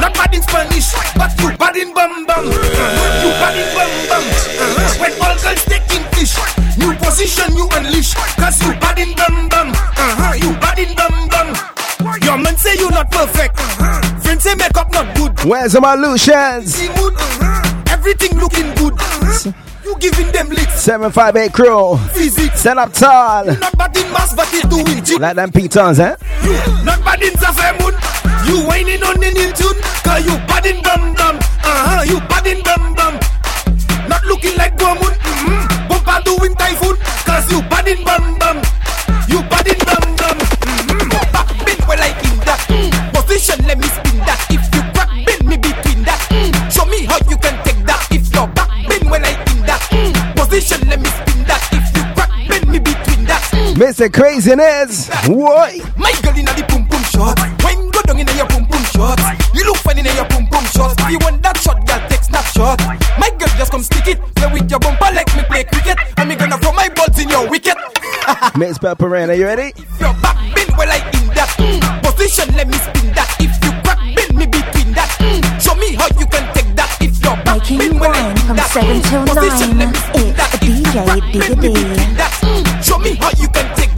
not bad in Spanish, but you bad in bum bum. You bad in bum bum. When all girls taking fish, new position you unleash, cause you bad in bum bum. Uh-huh, You bad in bum bum. Your man say you not perfect. Uh-huh. Friends say makeup not good. Where's my Lucians? Mood, everything looking good. Uh-huh. You giving them licks. 758 crew. Physics. Set up tall. Not bad in mass, but they doing G. Like them pitons, eh? You Not bad in Zafemun. You whining on the new tune. Cause you bad in bum bum. Uh-huh, you bad in bum bum. Not looking like Gomun. Mm-hmm. Doing typhoon. Cause you bad in bum bum. You bad in bum bum. Mm-hmm. Back bin well like in that. Mm. Position let me spin that. If you crack bin me between that. Mm. Show me how you can take that. If your back bin well like in that. Mm. Position let me spin that. If you crack bin me between that. Mr. Craziness. What? My girl inna the boom boom shot. When go down inna your boom shot. You look funny inna your boom boom shot. If you want that shot, girl, take snapshot. My girl just come stick it. Play with your bumper like me play cricket. And me gonna throw my balls in your wicket. [LAUGHS] Miss Pepperina, you ready? Your back bin well I in that mm. position. Let me spin that. If you crack bin me between that. Mm. Show me how you can take that. If your back bin well I in From that 7 till 9, position. Let me spin that. If you DJ crack Digga bin me between that. Mm. Show me how you can take that,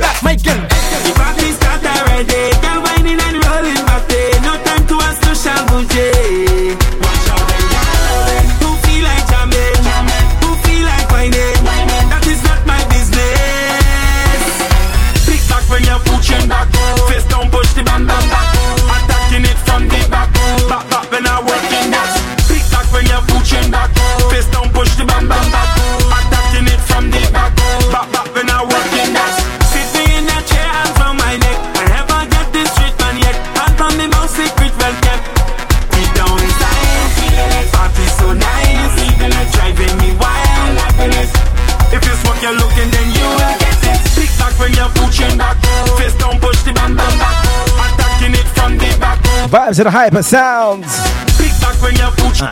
Vibes to the hyper sounds. Pick back when you're pushing.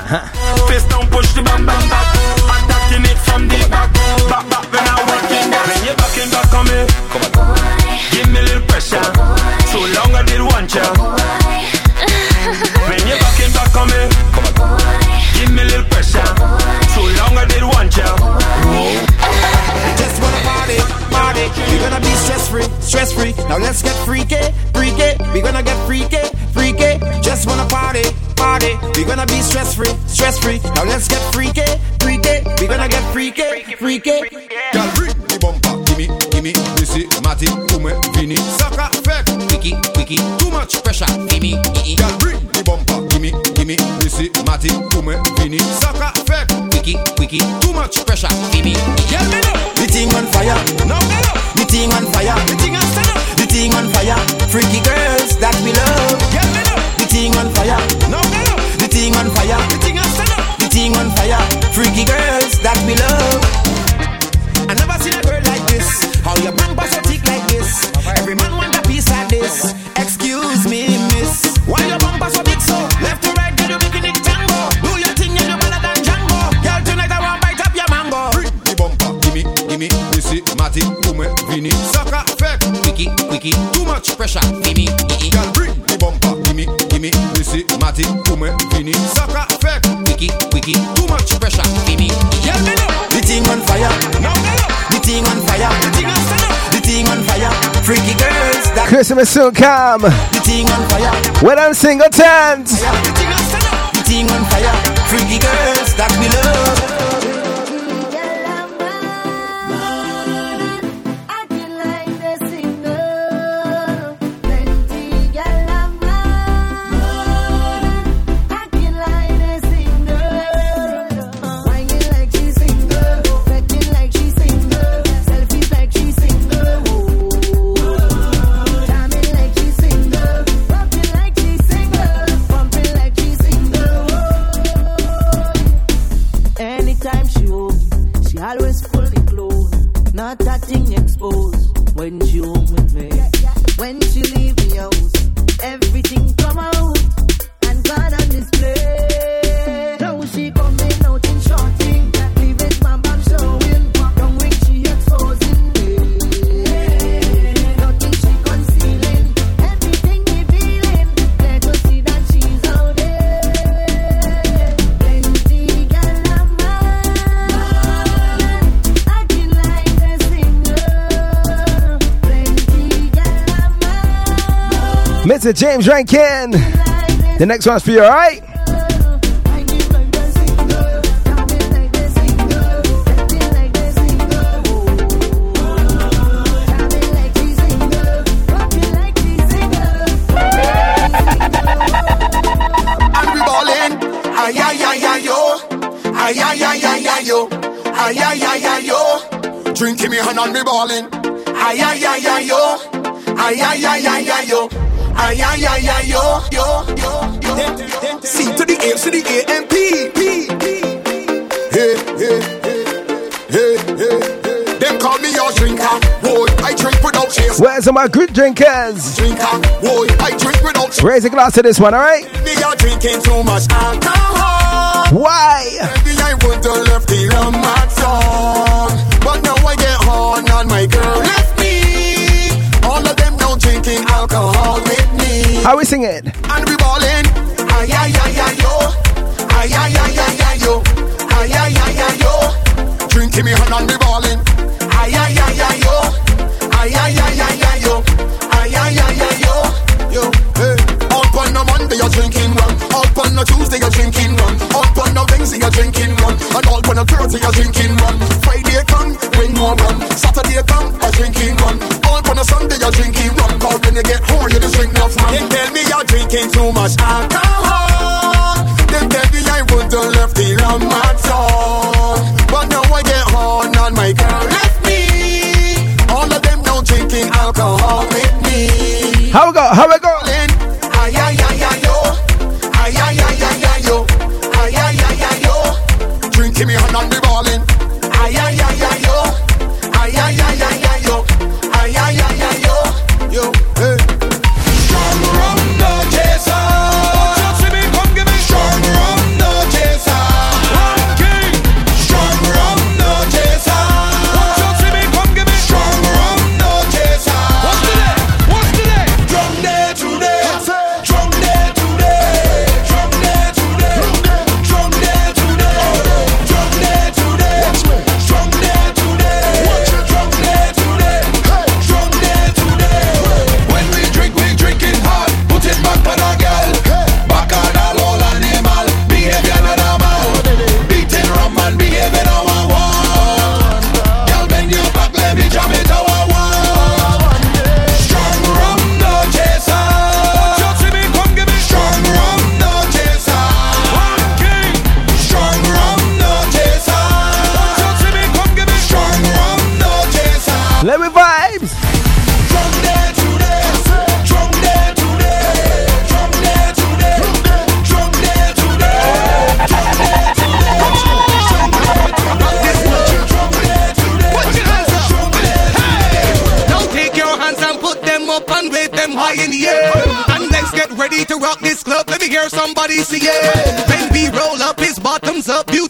Face down, push the bam bam back. Attacking it from the back. Back back when I'm working that. When you're backing back on me, come on. Give me a little pressure. So long I did want you. When you're backing back on me, come on. Give me a little pressure. So long I did want you. Just wanna party, party. We're gonna be stress free, stress free. Now let's get freaky, freaky. We're gonna get freaky, freaky. Just wanna party, party. We're gonna be stress free, stress free. Now let's get freaky, freaky. We're gonna get freaky, freaky. Girl, bring the bumper, gimme, gimme, Missy, Matty, Ume, Vini, Saka, Fek, Wiki, wiki. Too much pressure, gimme. Girl, bring the bumper, gimme, gimme, Missy, Matty, Ume, Vini, Saka, Fek, Wiki, wiki. Too much pressure, gimme. Girl, me know. The thing on fire, No, me know. the thing on fire, The thing I stand the thing on fire. Freaky girls Christmas soon come. on. When I'm single tent. Fire. Girls that we love. James Rankin. The next one's for you, alright? Ay ay ay ay yo, ay ay ay ay ay yo, ay ay ay ay yo. Drink in me hand and we ballin'. Ay ay ay ay yo, ay ay ay ay ay yo, ay ay ay ay yo yo yo yo. C to the A to the A M P P P. Hey hey hey hey hey. Them call me your drinker, boy. I drink without chase. Where's all my good drinkers? Drinker, boy. I drink without chase. Raise a glass to this one, alright? Me are drinking too much alcohol. Why? Maybe I would have left the rum at song. But now I get hard and my girl left alcohol with me. How we sing it? And we ballin'. Ay, ay, ay, ay, yo. Ay, ay, ay, ay, ay, yo. Ay, ay, ay, ay, yo. Drinking me hand and we ballin'. Ay, ay, ay, ay, yo. Ay, ay, ay, ay, ay, yo. Ay, ay, ay, ay, yo. Yo, hey. Up on a Monday you're drinking rum. Up on a Tuesday you're drinking rum. Up on a Wednesday you're drinking rum. And all on a Thursday you're drinking rum. Friday come, bring more rum. Saturday come, you're drinking rum. All on a Sunday you're drinking rum. Cause when you get home you just drink enough rum. They tell me you're drinking too much alcohol. They tell me I would have left the rum at all. But now I get home and my girl left me. All of them now drinking alcohol with me. How we go? How we go? up. You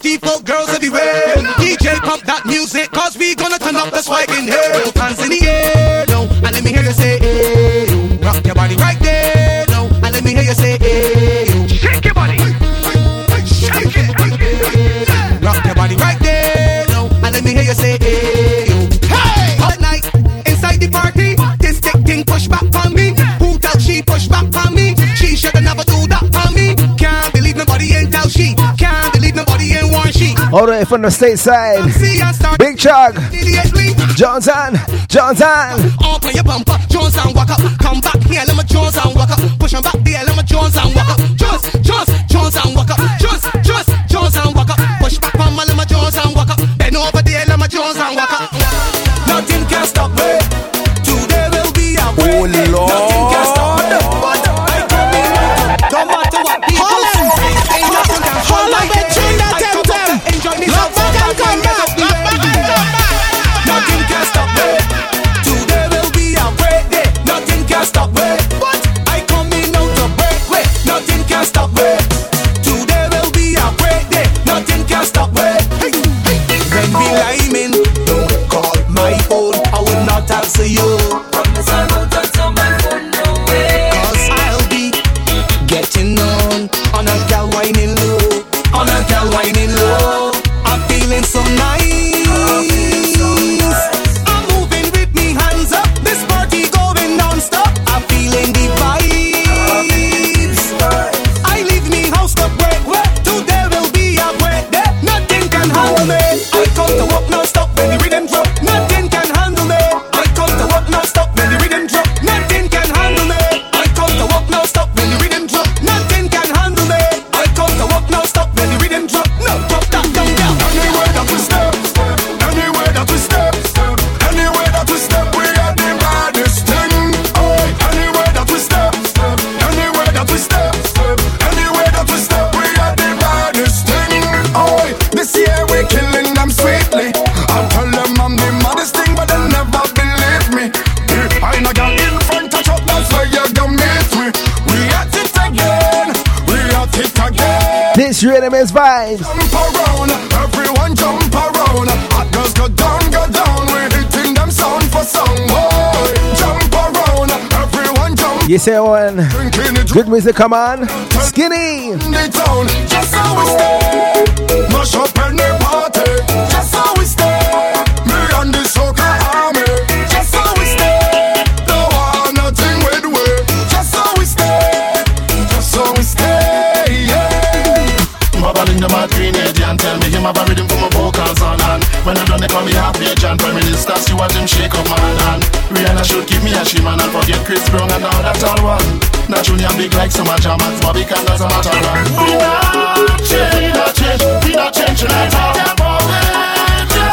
from the stateside. Big Chug, Johnson, Johnson. All play your bumper, Johnson Walker. Come back here, let me Johnson Walker. Push him back there, let me Johnson Walker. Rhythm is vibes. Jump around, everyone jump around. Hot girls go down, go down. We're hitting them sound for sound. Boy, jump around, everyone jump You say one good music, come on. Skinny. And Prime watch him shake up my hand Rihanna should give me a shimmer and forget Chris Brown and now that's all one Not Junior big like some jammers Bobby can does a matter run We not change, we not change, we not changing at all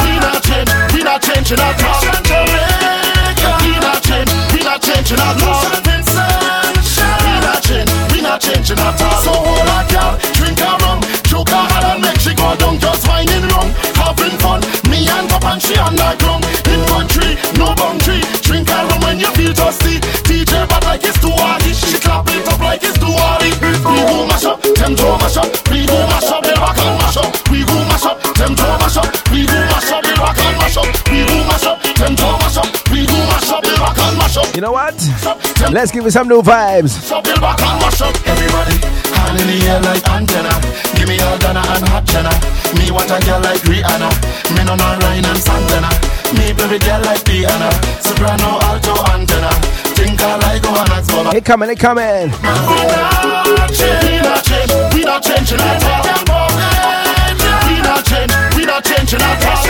We not change, we not changing at all We not change, we not changing at all We not change, we not changing at all So hold on girl, drink a rum. Choke a hard and make she go down Just whining wrong, having fun Me and Pop and she on the ground In country, no boundary. Drink a rum when you feel thirsty. DJ but like it's too hardy She clap it up like it's too hardy We go mash up, them toe mash up. We go mash up, they rock and mash up. We go mash up, them toe mash up. We go mash up, they rock and mash up. We go mash up, them toe mash up. We go mash up, they rock and mash up. You know what? Let's give it some new vibes. So build back and mash up. Everybody Hand in the air like antenna Give me all Donna and hot Jenna Me want a girl like Rihanna. Me no no Ryan and Santana. Me baby girl like Diana Soprano, alto, antenna. Think I like Johanna's mama It coming, it coming. We not change, we not change, we not changing at all We not change, we not changing at all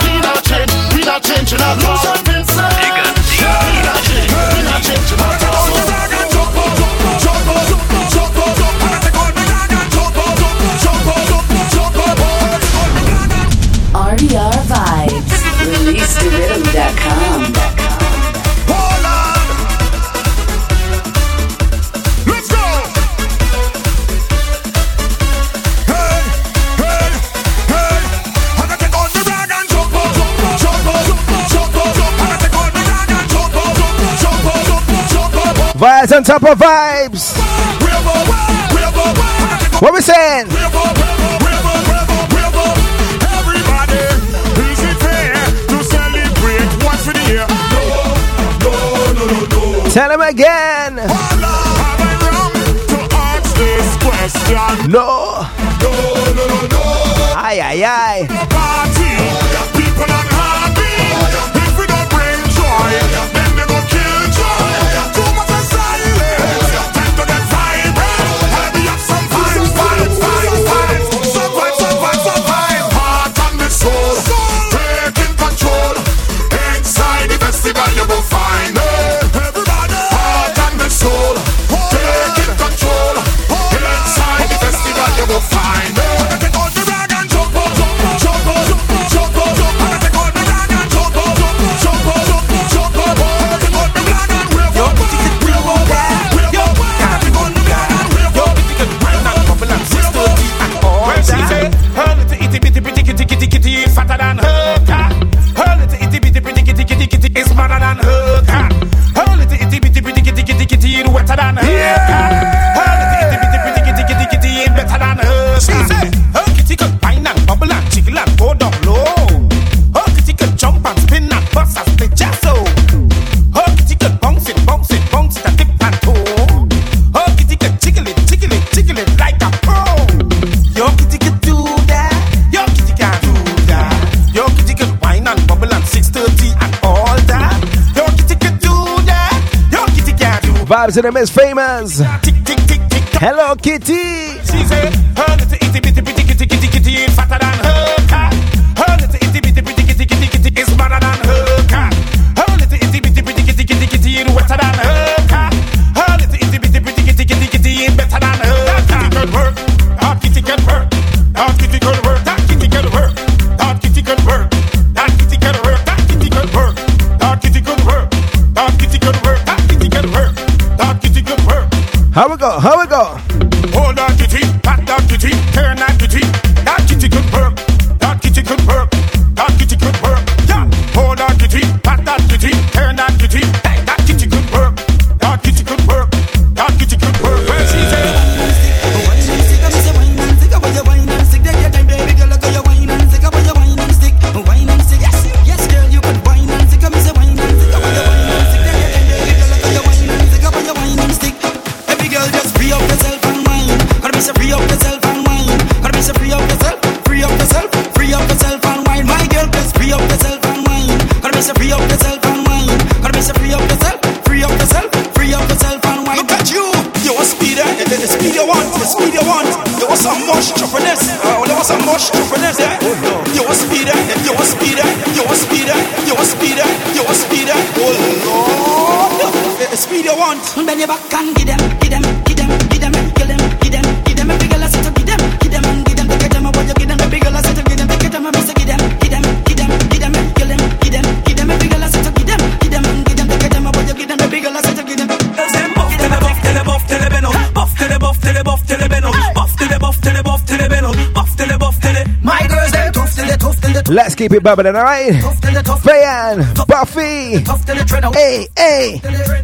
We not change, we not changing at all We not change, we not changing at all Vibes on top of vibes. What we saying? Everybody, is it fair to celebrate once the year? No, no, no, no. Tell him again. No. No, no, no, no. Aye, aye, aye. Vibes in the Miss Famous. Hello, Kitty. She said, her little itty bitty bitty kitty kitty kitty How we go? Your back and give them, give them, give them, give them, kill them, give them, give them. Every girl I say to give them, give them, give them, take them. What you give them? Every girl I say to give them, take them. Say give them, give them, give them, give them, kill them, give them, give them. Every girl I say to give them, give them, give them, take them. What you give them? Every girl I say to give them. Them buff till they buff till they buff till they bend buff till they buff till they buff till they bend buff till they buff till they buff till they bend buff till they buff till they. My girls them tough till they tough till they. Let's keep it bubbling, alright? Bayan, Buffy. Hey, hey. Hey,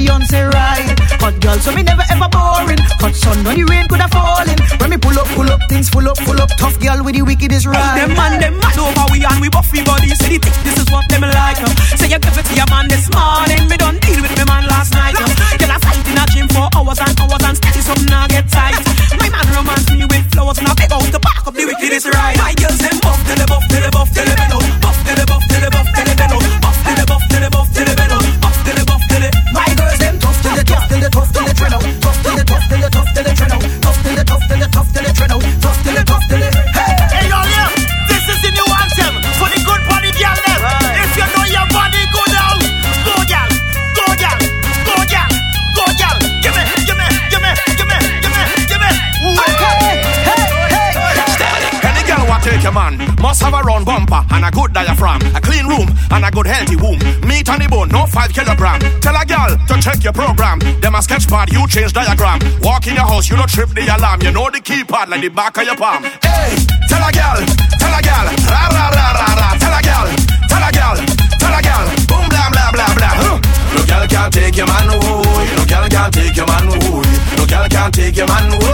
Beyonce right. Hot girl, so me never ever boring. Hot sun when the rain could have fallen. When me pull up, pull up, things full up, full up. Tough girl with the wickedest right. Them man, them mad over we and we buffy bodies. Say the this is what them like. uh. Say you give it to your man this morning. Me done deal with me man last night. uh. Girl, I fight in a gym for hours and hours and steady something I get tight. My man romance me with flowers and I beg out the back of the wickedest right. My girls them buff they buff they buff till they five kilogram. Tell a girl to check your program. Them a sketch pad, you change diagram. Walk in your house, you don't trip the alarm. You know the keypad like the back of your palm. Hey, tell a girl, tell a girl, ra ra ra ra ra. Tell a girl, tell a girl, tell a girl, boom blah blah blah blah. Huh. No girl can take your man, oh. No girl can take your man, oh. No girl can take your man, oh.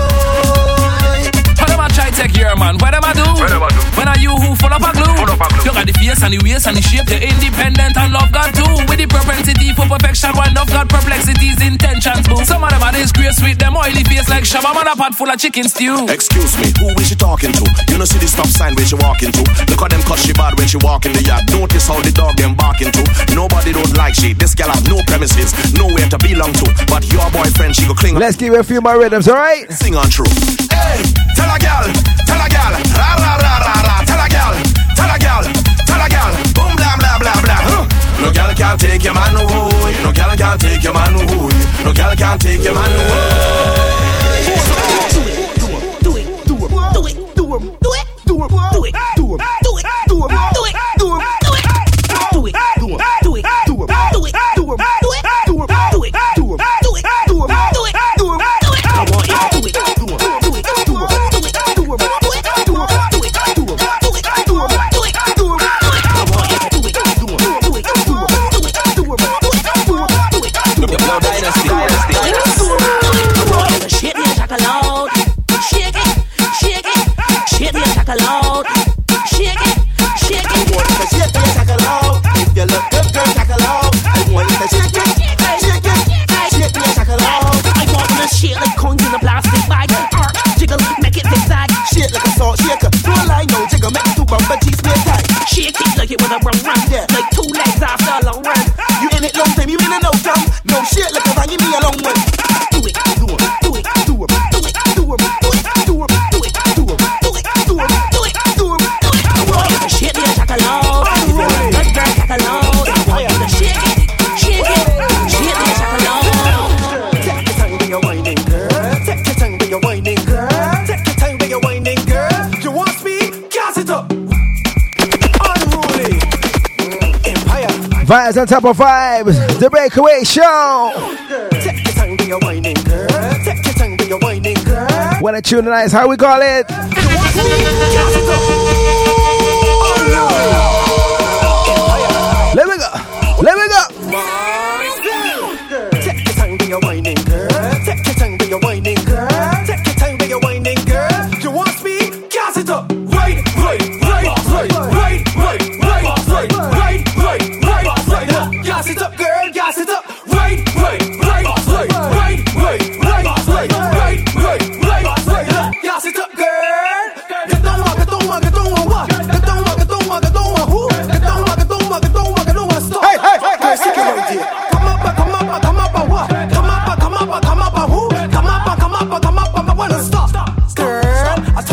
How them a try take your man? What them a do? When are you who full up a glue? You got the face and the waist and the shape. You're independent and love God too. With the propensity for perfection, one love God perplexities, intentions boo. Some of them are disgrace with them oily face like Shabba man a pot full of chicken stew. Excuse me, who is she talking to? You know see the stop sign where she walking to. Look at them cause she bad when she walk in the yard. Notice how the dog them barking to. Nobody don't like she. This girl have no premises, nowhere to belong to. But your boyfriend she go cling. Let's give it a few more rhythms, alright? Sing on true. Hey, tell a girl, tell a girl, ra ra ra ra ra. A girl, tell a girl, tell a girl. Boom blah blah blah blah. Huh. No girl can take your man away. No girl can take your man away. No girl can take your man Shake like it a rum run. Yeah. Like two legs after a long run. You in it long time, you in it no time. No shit like Vibes on top of vibes. The Breakaway Show. Take your time whining, girl. Take your time whining, girl. Tune the nice, how we call it?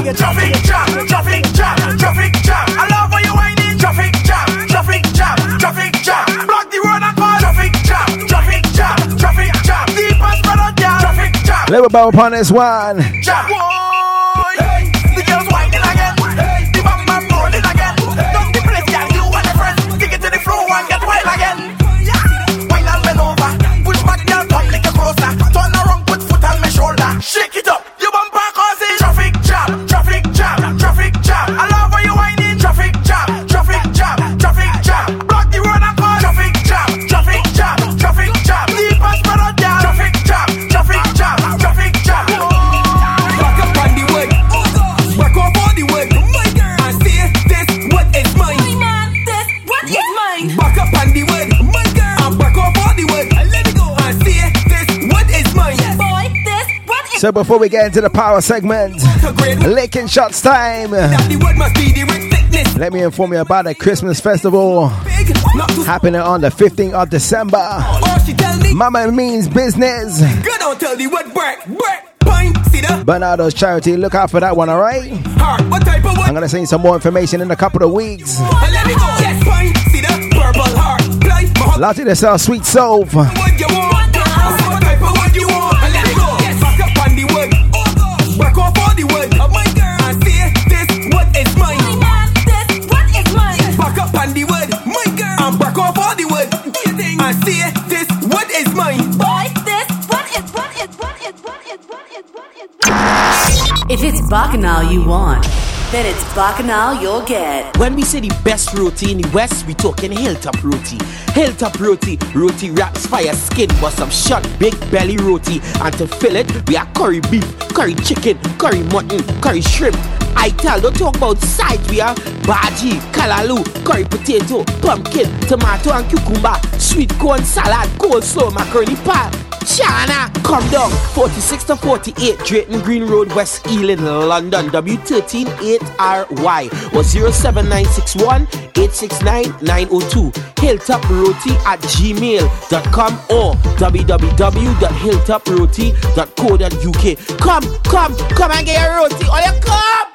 Girl, I tell you, Traffic jam, traffic jam, traffic jam. I love when you whining. Traffic jam, traffic jam, traffic jam. Block the road and call. Traffic jam, traffic jam, traffic jam. Deep and spread out. Traffic jam, Let me bow upon this one. jam. So before we get into the power segment, licking shots time. Let me inform you about the Christmas festival happening on the 15th of December. Mama means business. Barnardo's charity. Look out for that one, alright? I'm gonna send you some more information in a couple of weeks. Lottie to sell sweet soap. Bacchanal you want, then it's Bacchanal you'll get. When we say the best roti in the West, we talking hilltop roti. Hilltop roti, roti wraps fire skin, but some short big belly roti. And to fill it, we have curry beef, curry chicken, curry mutton, curry shrimp. I tell, don't talk about sides. We have bhaji, kalalu, curry potato, pumpkin, tomato and cucumber, sweet corn salad, coleslaw, macaroni pie. China, come down 46 to 48 Drayton Green Road, West Ealing, London, W13 8RY or 07961 869 902. Hilltop Roti at gmail.com or www.hilltoproti.co.uk. Come, come, come and get your roti. Oh, All you come!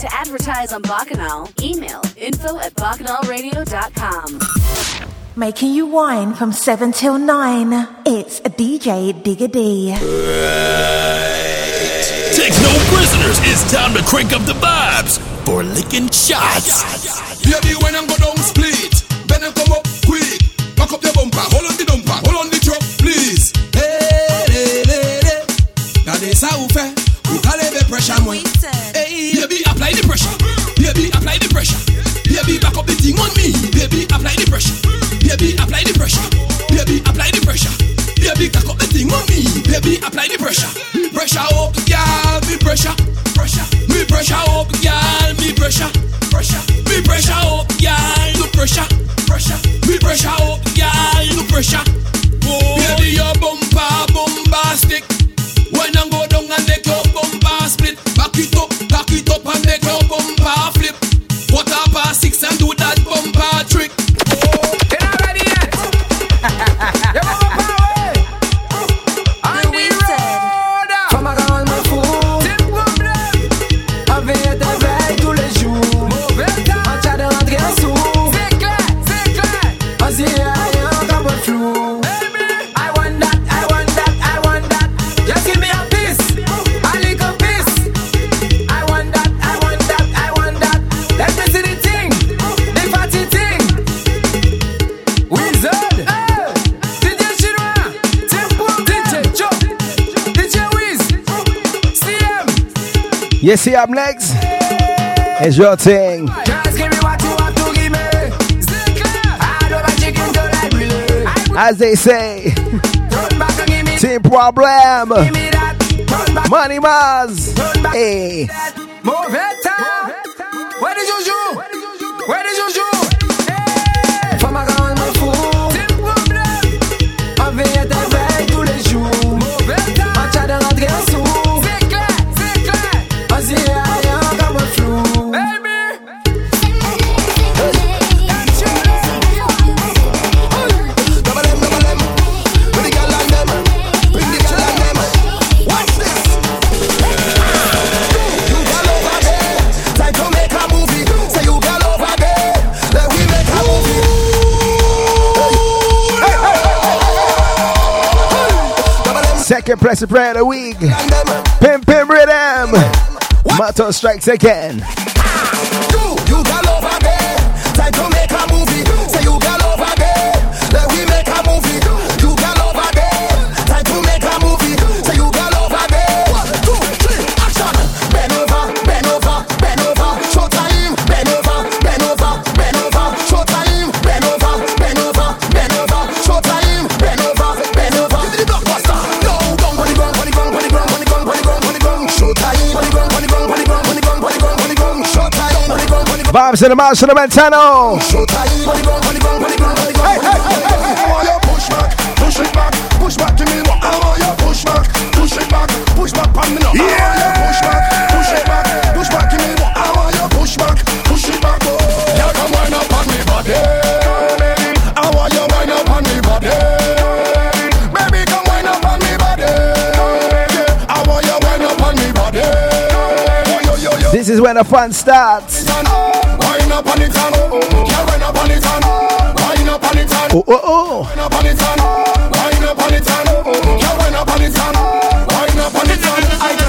To advertise on Bacchanal, email info at bacchanalradio.com. Making you wine from 7 till 9. It's DJ Digga D. Take no prisoners. It's time to crank up the vibes for licking shots. Baby, when I'm go down split, then I come up quick. Back up your bumper, hold on the dumper, hold on the truck, please. Hey, hey, hey, hey. Now this how fair. Who call it the pressure, moi? Baby, apply the pressure. Baby, back up the thing on me. Baby, apply the pressure. Baby, apply the pressure. Baby, apply the pressure. Baby, back up the thing on me. Baby, apply the pressure. Pressure up, girl, me pressure. Pressure, me pressure up, girl, me pressure. Pressure, me pressure up, girl, no pressure. Pressure, me pressure up, girl, no pressure. Oh, baby, your bumper, bombastic. When I go down and make your bumper split, back it up, back it up and You see up next? It's your thing. Just give me what you want to give me. I don't like chicken to like relay. As they say, Turn back and give me team problem. Give me that. Turn back. Money Mars. Hey. It up. Where is your shoe? Where is your shoe? Second place of prayer of the week. Pim Pim Rhythm. Motto strikes again. Hey, hey, hey, push back, push it back, push back to me. What? I want you push back, push it back, push back on me now. I want you push back, push it back, push back to me. What? I want you push back, push it back. Oh, come wind up on me body. I want you wind up on me body. Baby, come wind up on me body. I want you wind up on me body. Yo, yo, yo. This is when the fun starts. Wind up on it and yeah, wind up on it and wind up on it and Oh, oh, oh. wind up on it and wind up on it and yeah, wind up on it and wind up on it and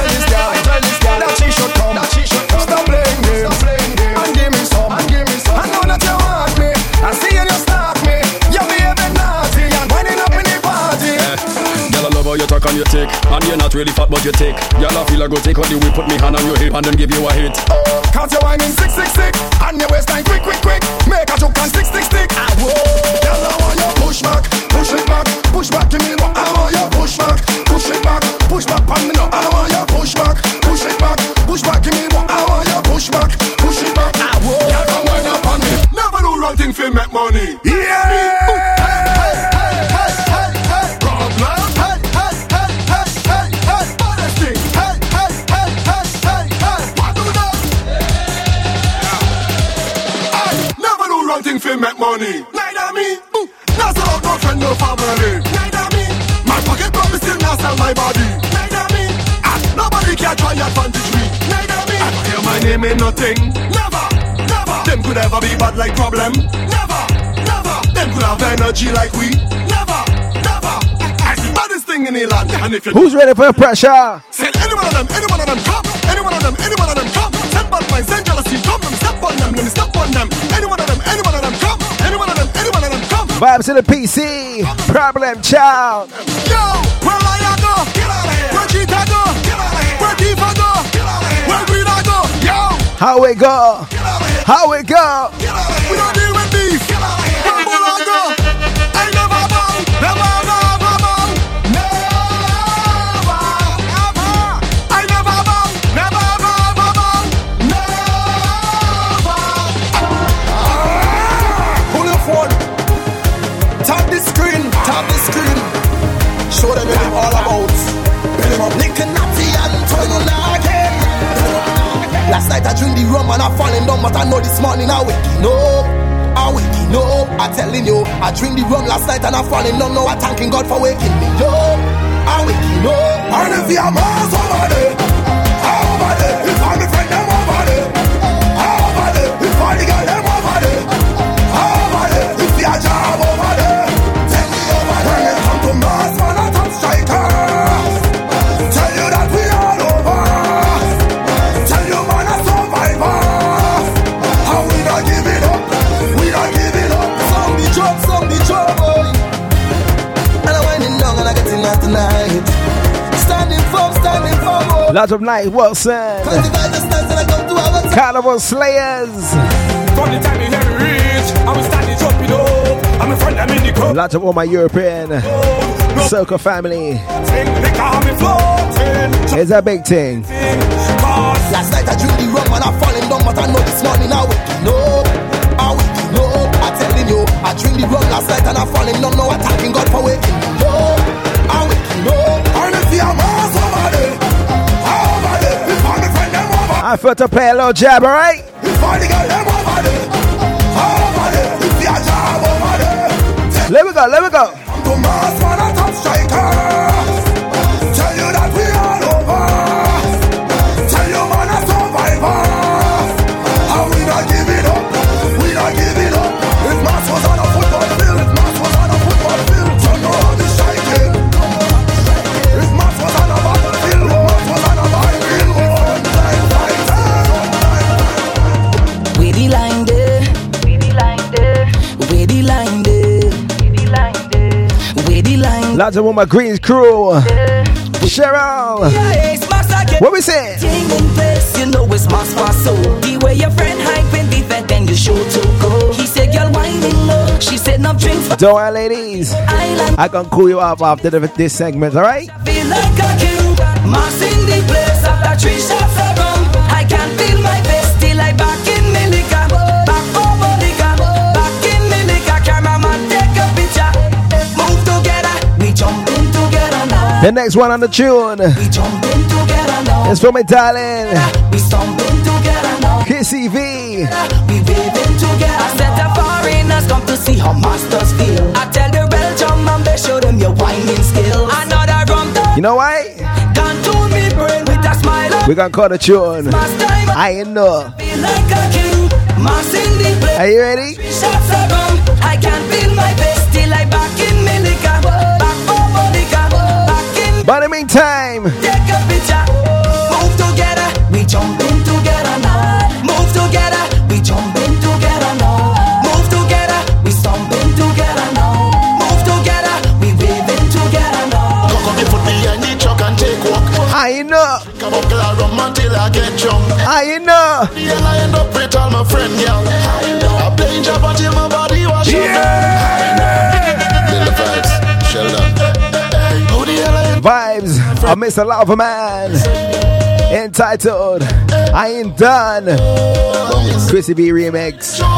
and you take And you're not really fat but you take Girl, I feel I go take out the whip Put me hand on your hip and then give you a hit. Cause you whining sick, sick, sick And your waistline quick, quick, quick. Make a joke and stick, stick, stick. Girl, I want you push back nothing. Never, never. Them could ever be bad like problem. Never, never. Them could have energy like we. Never, never. I the baddest thing in the land. And if you Who's ready for the pressure? Send any one of them, any one of them come. Any one of them, any one of them come. Send bad minds, send jealousy, come. Them step on them, let me step on them. Any one of them, any one of them come. Any one of them, any one of them come. Vibes in the PC. Problem child. Yo, where I go? Get out of here. Where Cheetah go? Get out of here. Where Diva go? Get out of here. Where Green I go? Yo, How we go? How we go? I drink the rum and I falling down, but I know this morning I waking up. I waking up. I telling you, I drink the rum last night and I falling down. Now I thanking God for waking me up. I waking up. And if you're there, over there, if I'm I of to our Carnival Slayers. From the time you hear me reach, I'm standing jumping up. I'm in front, I'm in the club. Lot of all my European oh, circle family. They call. It's a big thing. Last night I drink the rum and I falling down, but I know this morning I waking up. I waking up. I'm telling you, I drink the rum last night and I falling down. Now I'm thanking God for waking me up. I waking up. And if you're I felt to play a little jab, alright? Let me go, let me go. Line Lots all my Greens crew. Cheryl. What we say? You know it's Max for so. Your friend when the then you show to go. He said, whining low. She said, no drinks Don't worry, ladies. I can cool you off after this segment, alright? The next one on the tune We jump in together now. is for my darling. We stomping together now. Kissy V. We waving together. I said the foreigners come to see how masters feel. I tell the Belgium man they show them your whining skill. Another rum You know why? can tune me brain with a smile. We're gonna call the tune. Last I I ain't know. feel like a king. Mass in the place. Are you ready? Vibes of Mr. Lava Man. Entitled I Ain't Done. Chrissy B remix. Up.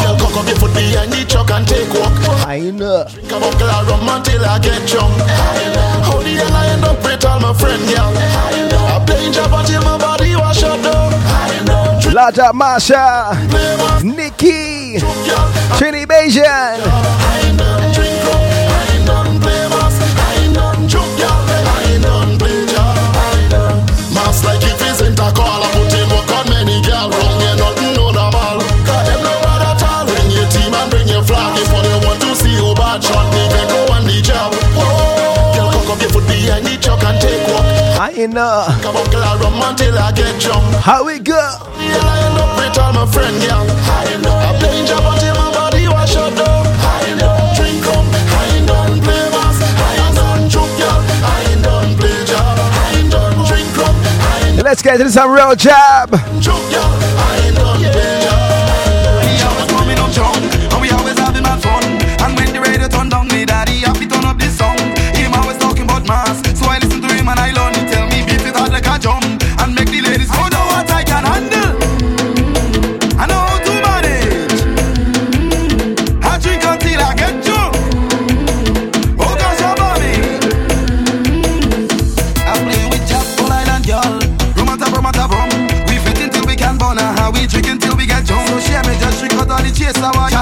I ain't know. Come up, girl, rum until I get drunk. How the hell I end up with all my friend, girl? I playing job until my body was shut down. Laja Masha. Nikki. Trini Bajan. And take walk. I ain't know. Come up, girl, rum until I get drunk. How we go? Yeah, I end up with all my friend, girl. I playing job until my body was shut down. Drink rum, I ain't done play mass. I ain't done joke, girl. I ain't done play job. I ain't done drink rum, I ain't Let's get into some real job. joke, girl.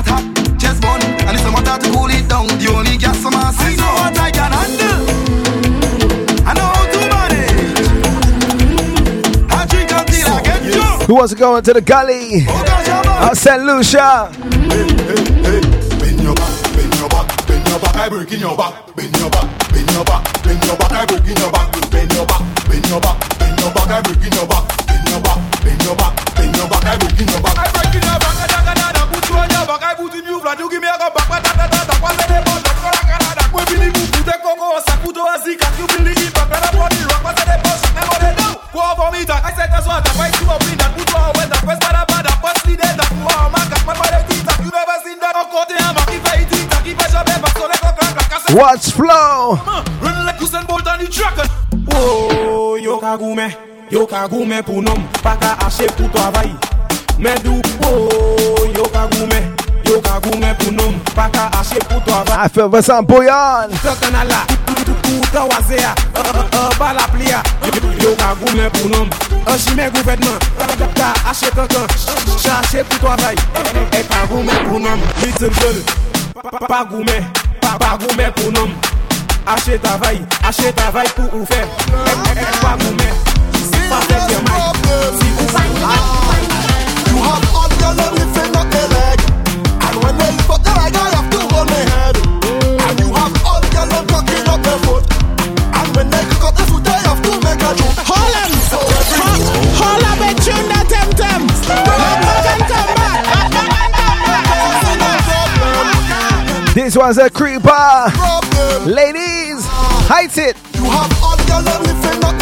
Chase, our hot, chest bun. And it's a matter to cool it down. The only gas some ass is know what I can handle. I know how to manage. I drink until I get drunk. Who wants to go into the gully? Oh, Out St. Lucia. Bend your back, bend your back, bend your back, I break in your back, bend your back, bend your back, bend your back, I break in your back, bend your back, bend your back, bend your back, I break in your back, bend your back, Watch flow. Run like Usain Bolt on the track. Oh, yo ka goume, yo ka goume pou nom, pa ka ache pou travay. Men dou, oh, yo ka Paka goumen pou noum, paka asye pou to avan Afe Vincent Boyan. Sotan ala, kouta waze ya Bala pli ya Yo ka goumen pou noum Jime gouvedman, ta asye kankan Chache pou to avay. E ka goumen pou noum Little girl, pa goumen Pa goumen pou noum Asye tavay, asye tavay pou ou fe e, e pa goumen Pa fek yamay Si ou fay You have all your love. This one's a creeper. Ladies, height it. You have all your love lifting up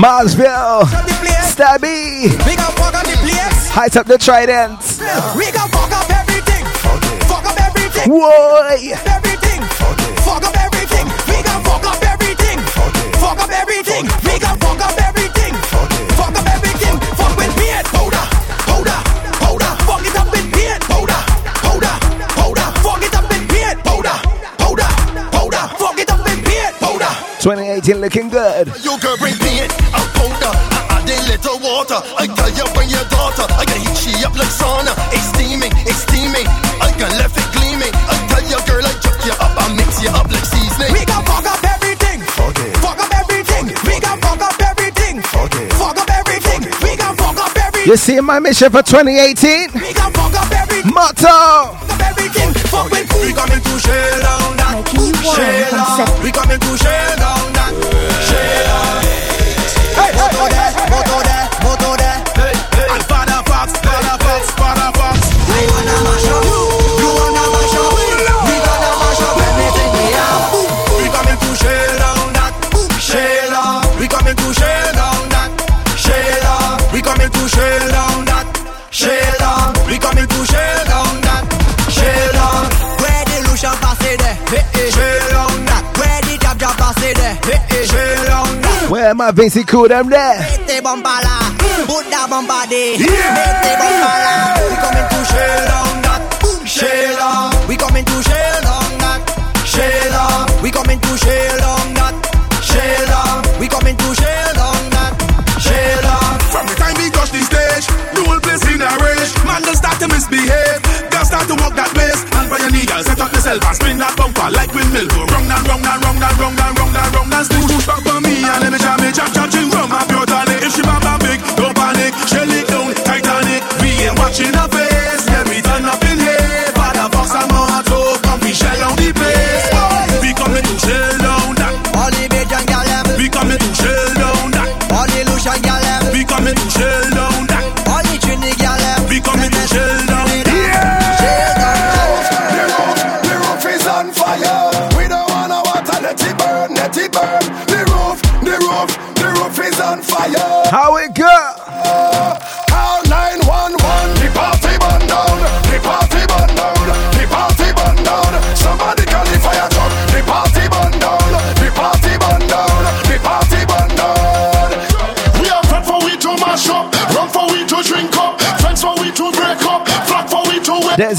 Marsville. Stabby. We gon' fuck up the place. Height up the tridents. We gon' fuck up everything. Fuck up everything. Whoa. Everything. Fuck up everything. We gon' fuck up everything. Fuck up everything. We gon' 2018 looking good. You can bring me in a powder, I add a little water. I tell you bring your daughter, I can heat she up like sauna. It's steaming, it's steaming. I can left it gleaming. I tell you girl, I chuck you up, I mix you up like seasoning. We gon' fuck up everything. Fuck up everything. We gon' fuck up everything. Fuck up everything. We gon' fuck up everything. You see my mission for 2018? We gon' fuck up everything. Motto. Fuck up everything. Fuck with We coming to shell down that. Shell down. We coming to down that. Down. My Vincy crew them there? Mete bombala, put that bomba there. Yeah. Mete bombala. We coming to shell down that. Shell down. We coming to shell down that. Shell down. We coming to shell down that. Shell down. We coming to shell down that. Shell down. From the time we touch the stage, the whole place in a rage. Man, they start to misbehave. Girls start to walk that place. And for your girl, set up yourself and spin that bumper like windmill. Go round and round and round and round and round and round and still push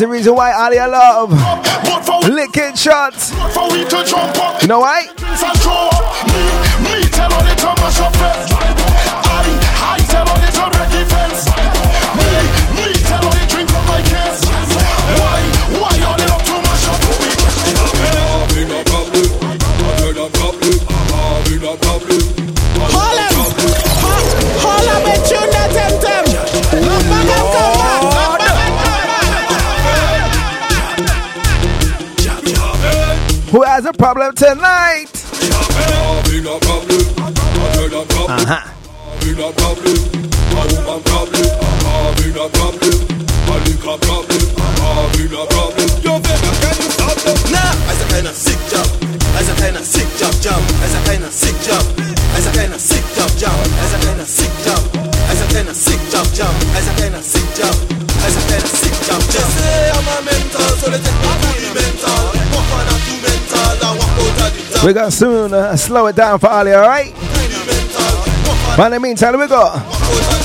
the reason why all your love. Licking shots. You know why? Me, me tell all the time I shop I, I tell all the time problem tonight. Uh-huh. We got soon. Uh, slow it down for Ali, alright? But in the meantime, we got.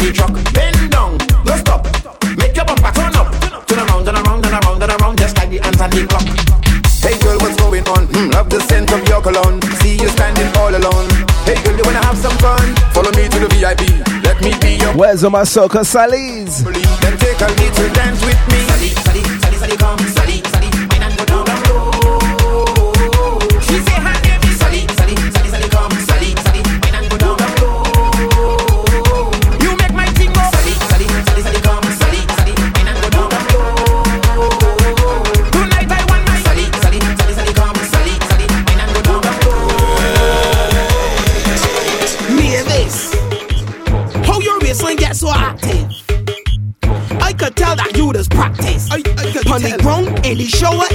the truck. Bend down, no stop. Make your bumper turn up. Turn around, turn around, turn around, turn around, just like the hands on the clock. Hey girl, what's going on? Mm, love the scent of your cologne. See you standing all alone. Hey girl, you wanna have some fun? Follow me to the VIP. Let me be your. Where's all my soca sallies? Then take a little dance with me. Sally, Sally, Sally, Sally, come.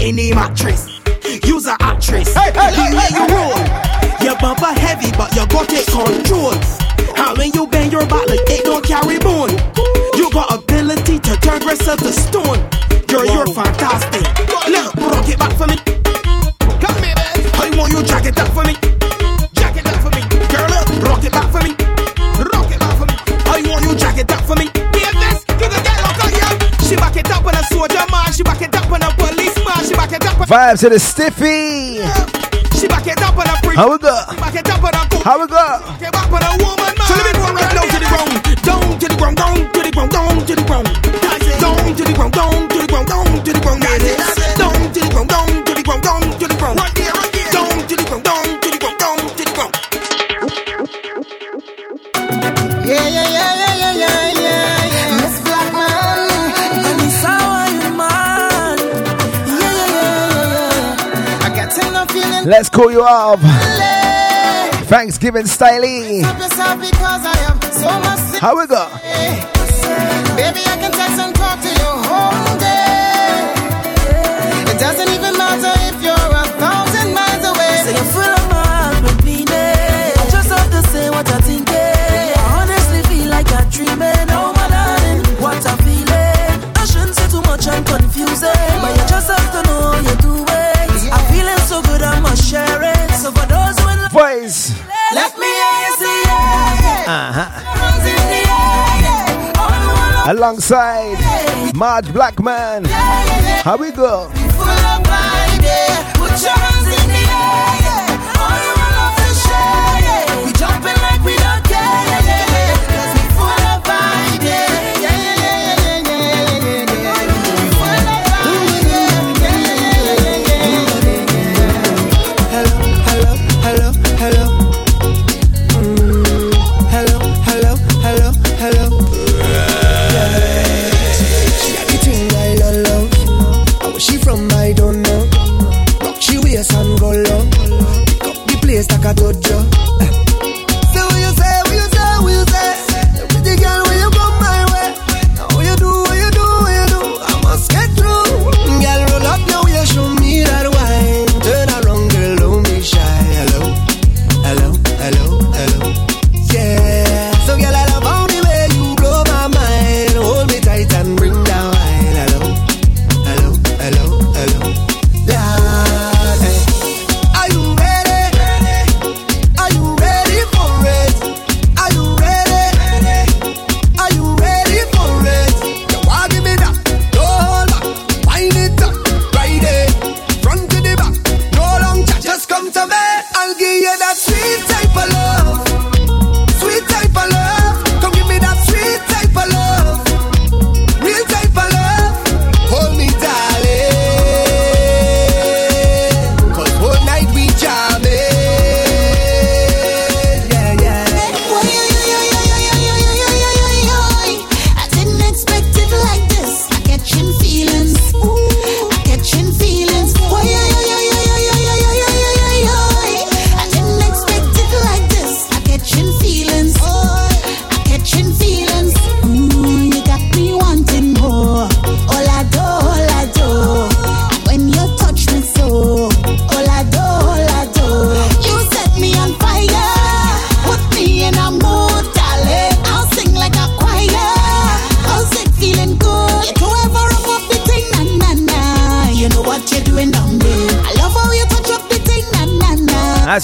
any match Vibes to the stiffy. She back it up on a pre. How we go? Back it up on a How we go? Get back on a woman. So let me go right to the ground. Down to the ground, down to the ground, down to the ground. Down to the ground, down. cool you up. Thanksgiving styling. How we go? Baby, I can text and talk to you day. It doesn't alongside Marge Blackman. How we go?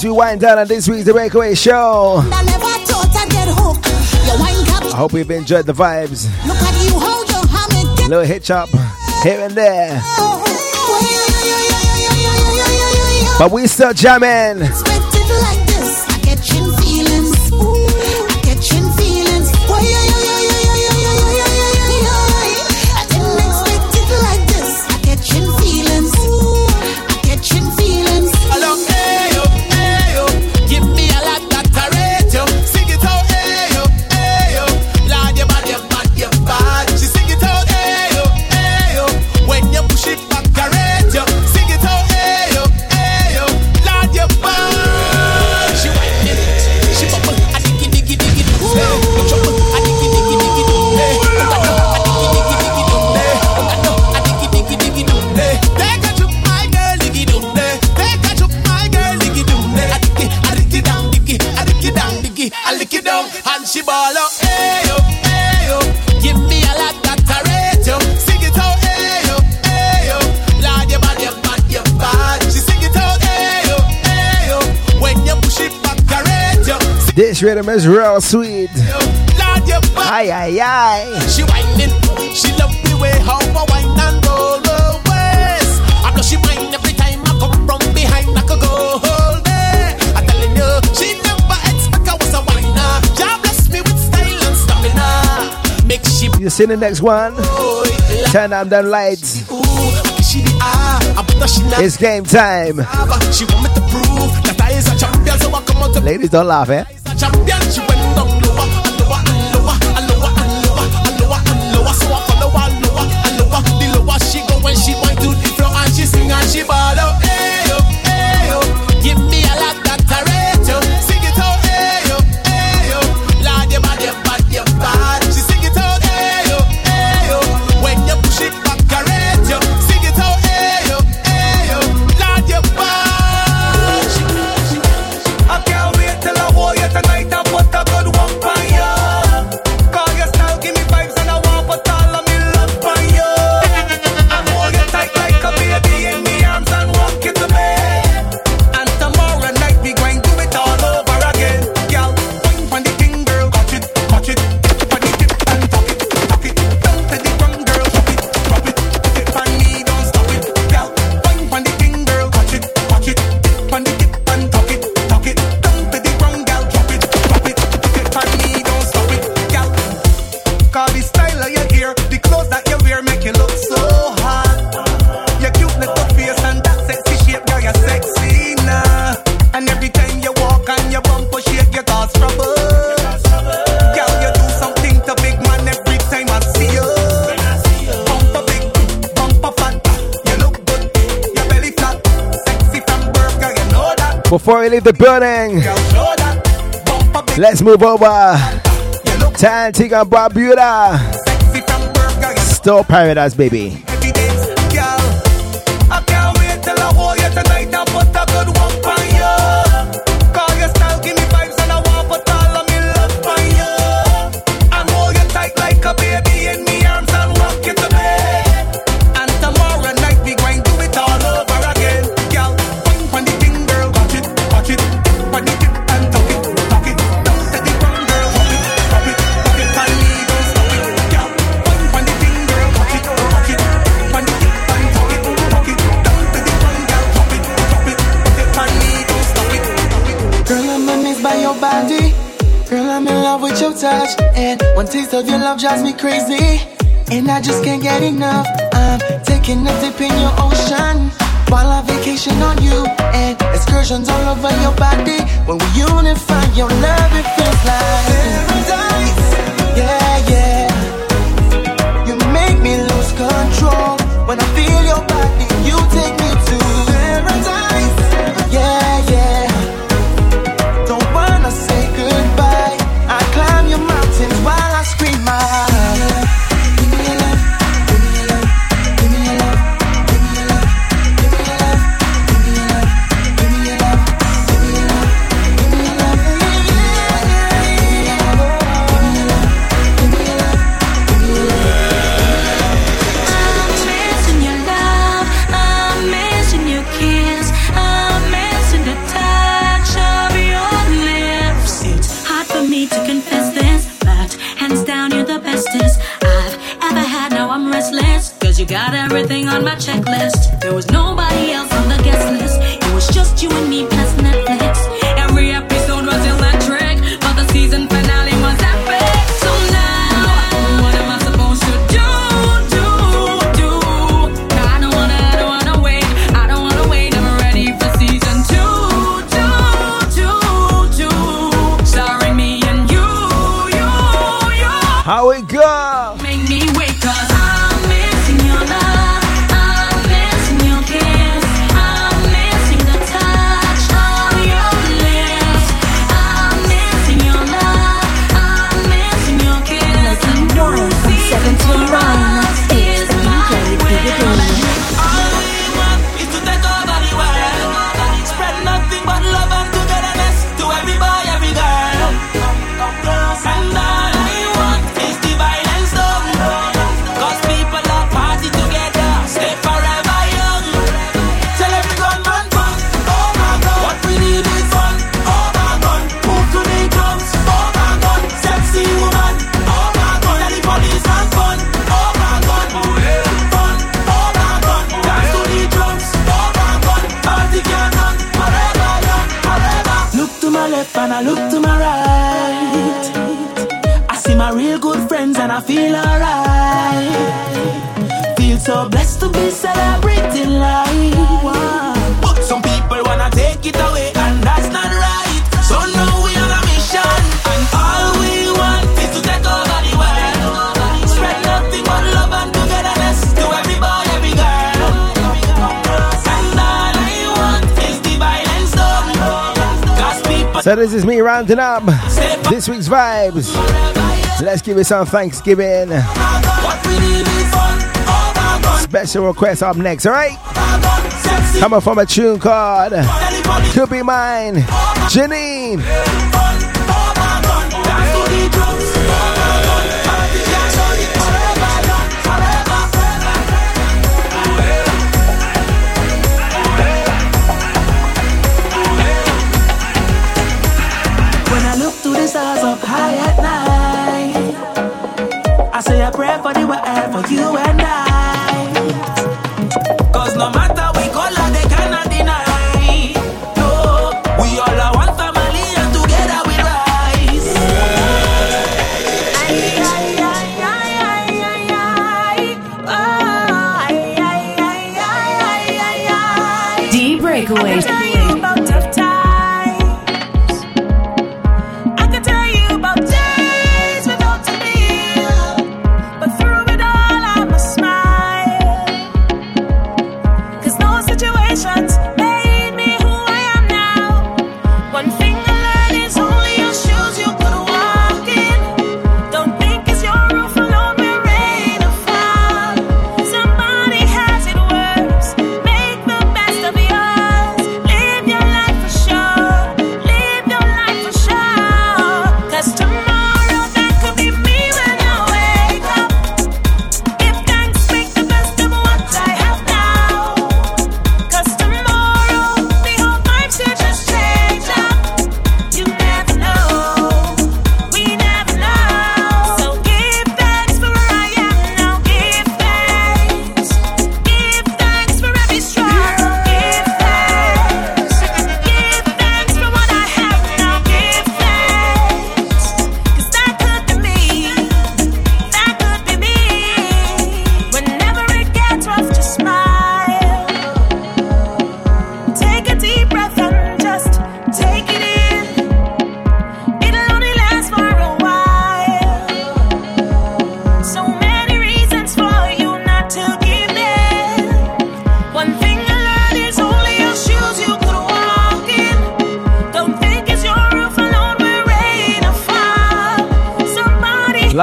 we wind down on this week's The Breakaway Show. I, I hope you've enjoyed the vibes. You, little hitch up here and there. But we still jamming. name is Real Sweet. Aye, aye, aye. She whining, she love the way how I whine and roll her waist. I know she whine every time I come from behind, like a go. I'm telling you, she never expect I was a whiner. Jah bless me with style and stamina. Make she. You see the next one. Turn down the lights. It's game time. Ladies, don't laugh, eh? Before we leave the building, let's move over. Tantig and Barbuda. Still paradise, baby. One taste of your love drives me crazy, and I just can't get enough. I'm taking a dip in your ocean while I vacation on you, and excursions all over your body when we rounding up this week's vibes. Let's give it some Thanksgiving. Special request up next, alright? Coming from a tune called Could Be Mine, Janine. up high at night. I say a prayer for the world, for you and I. Cause no matter we go, like they cannot deny. No, we all are one family and together we rise. Deep Breakaways.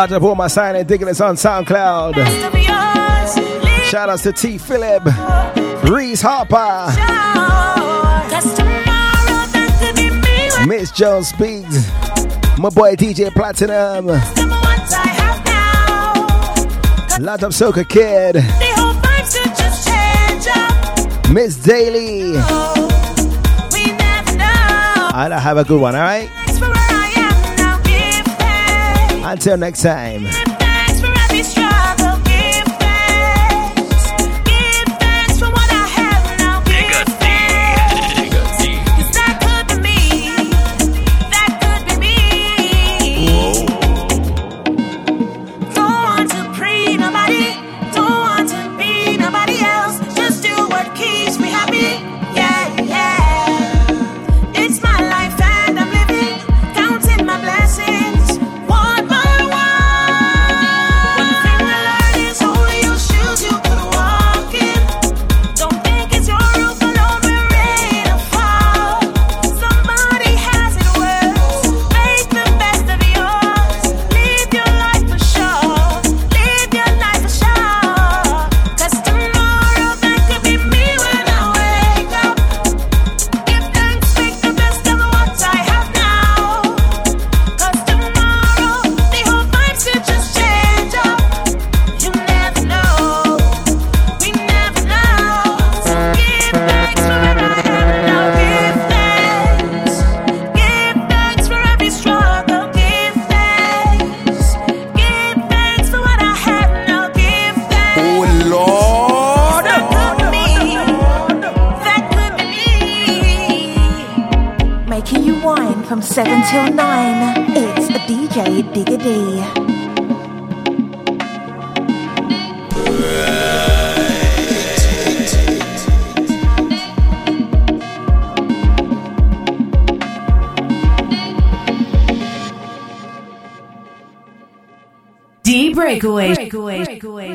Shout out to all my signing diggers on SoundCloud. Shout outs to T. Philip, Reese Harper, Miss Jones Speaks, my boy DJ Platinum, Lot of Soca Kid, Miss Daly. I'll have a good one, alright? Until next time. 7 till 9. It's a DJ Diggity. D breakaway. breakaway. breakaway.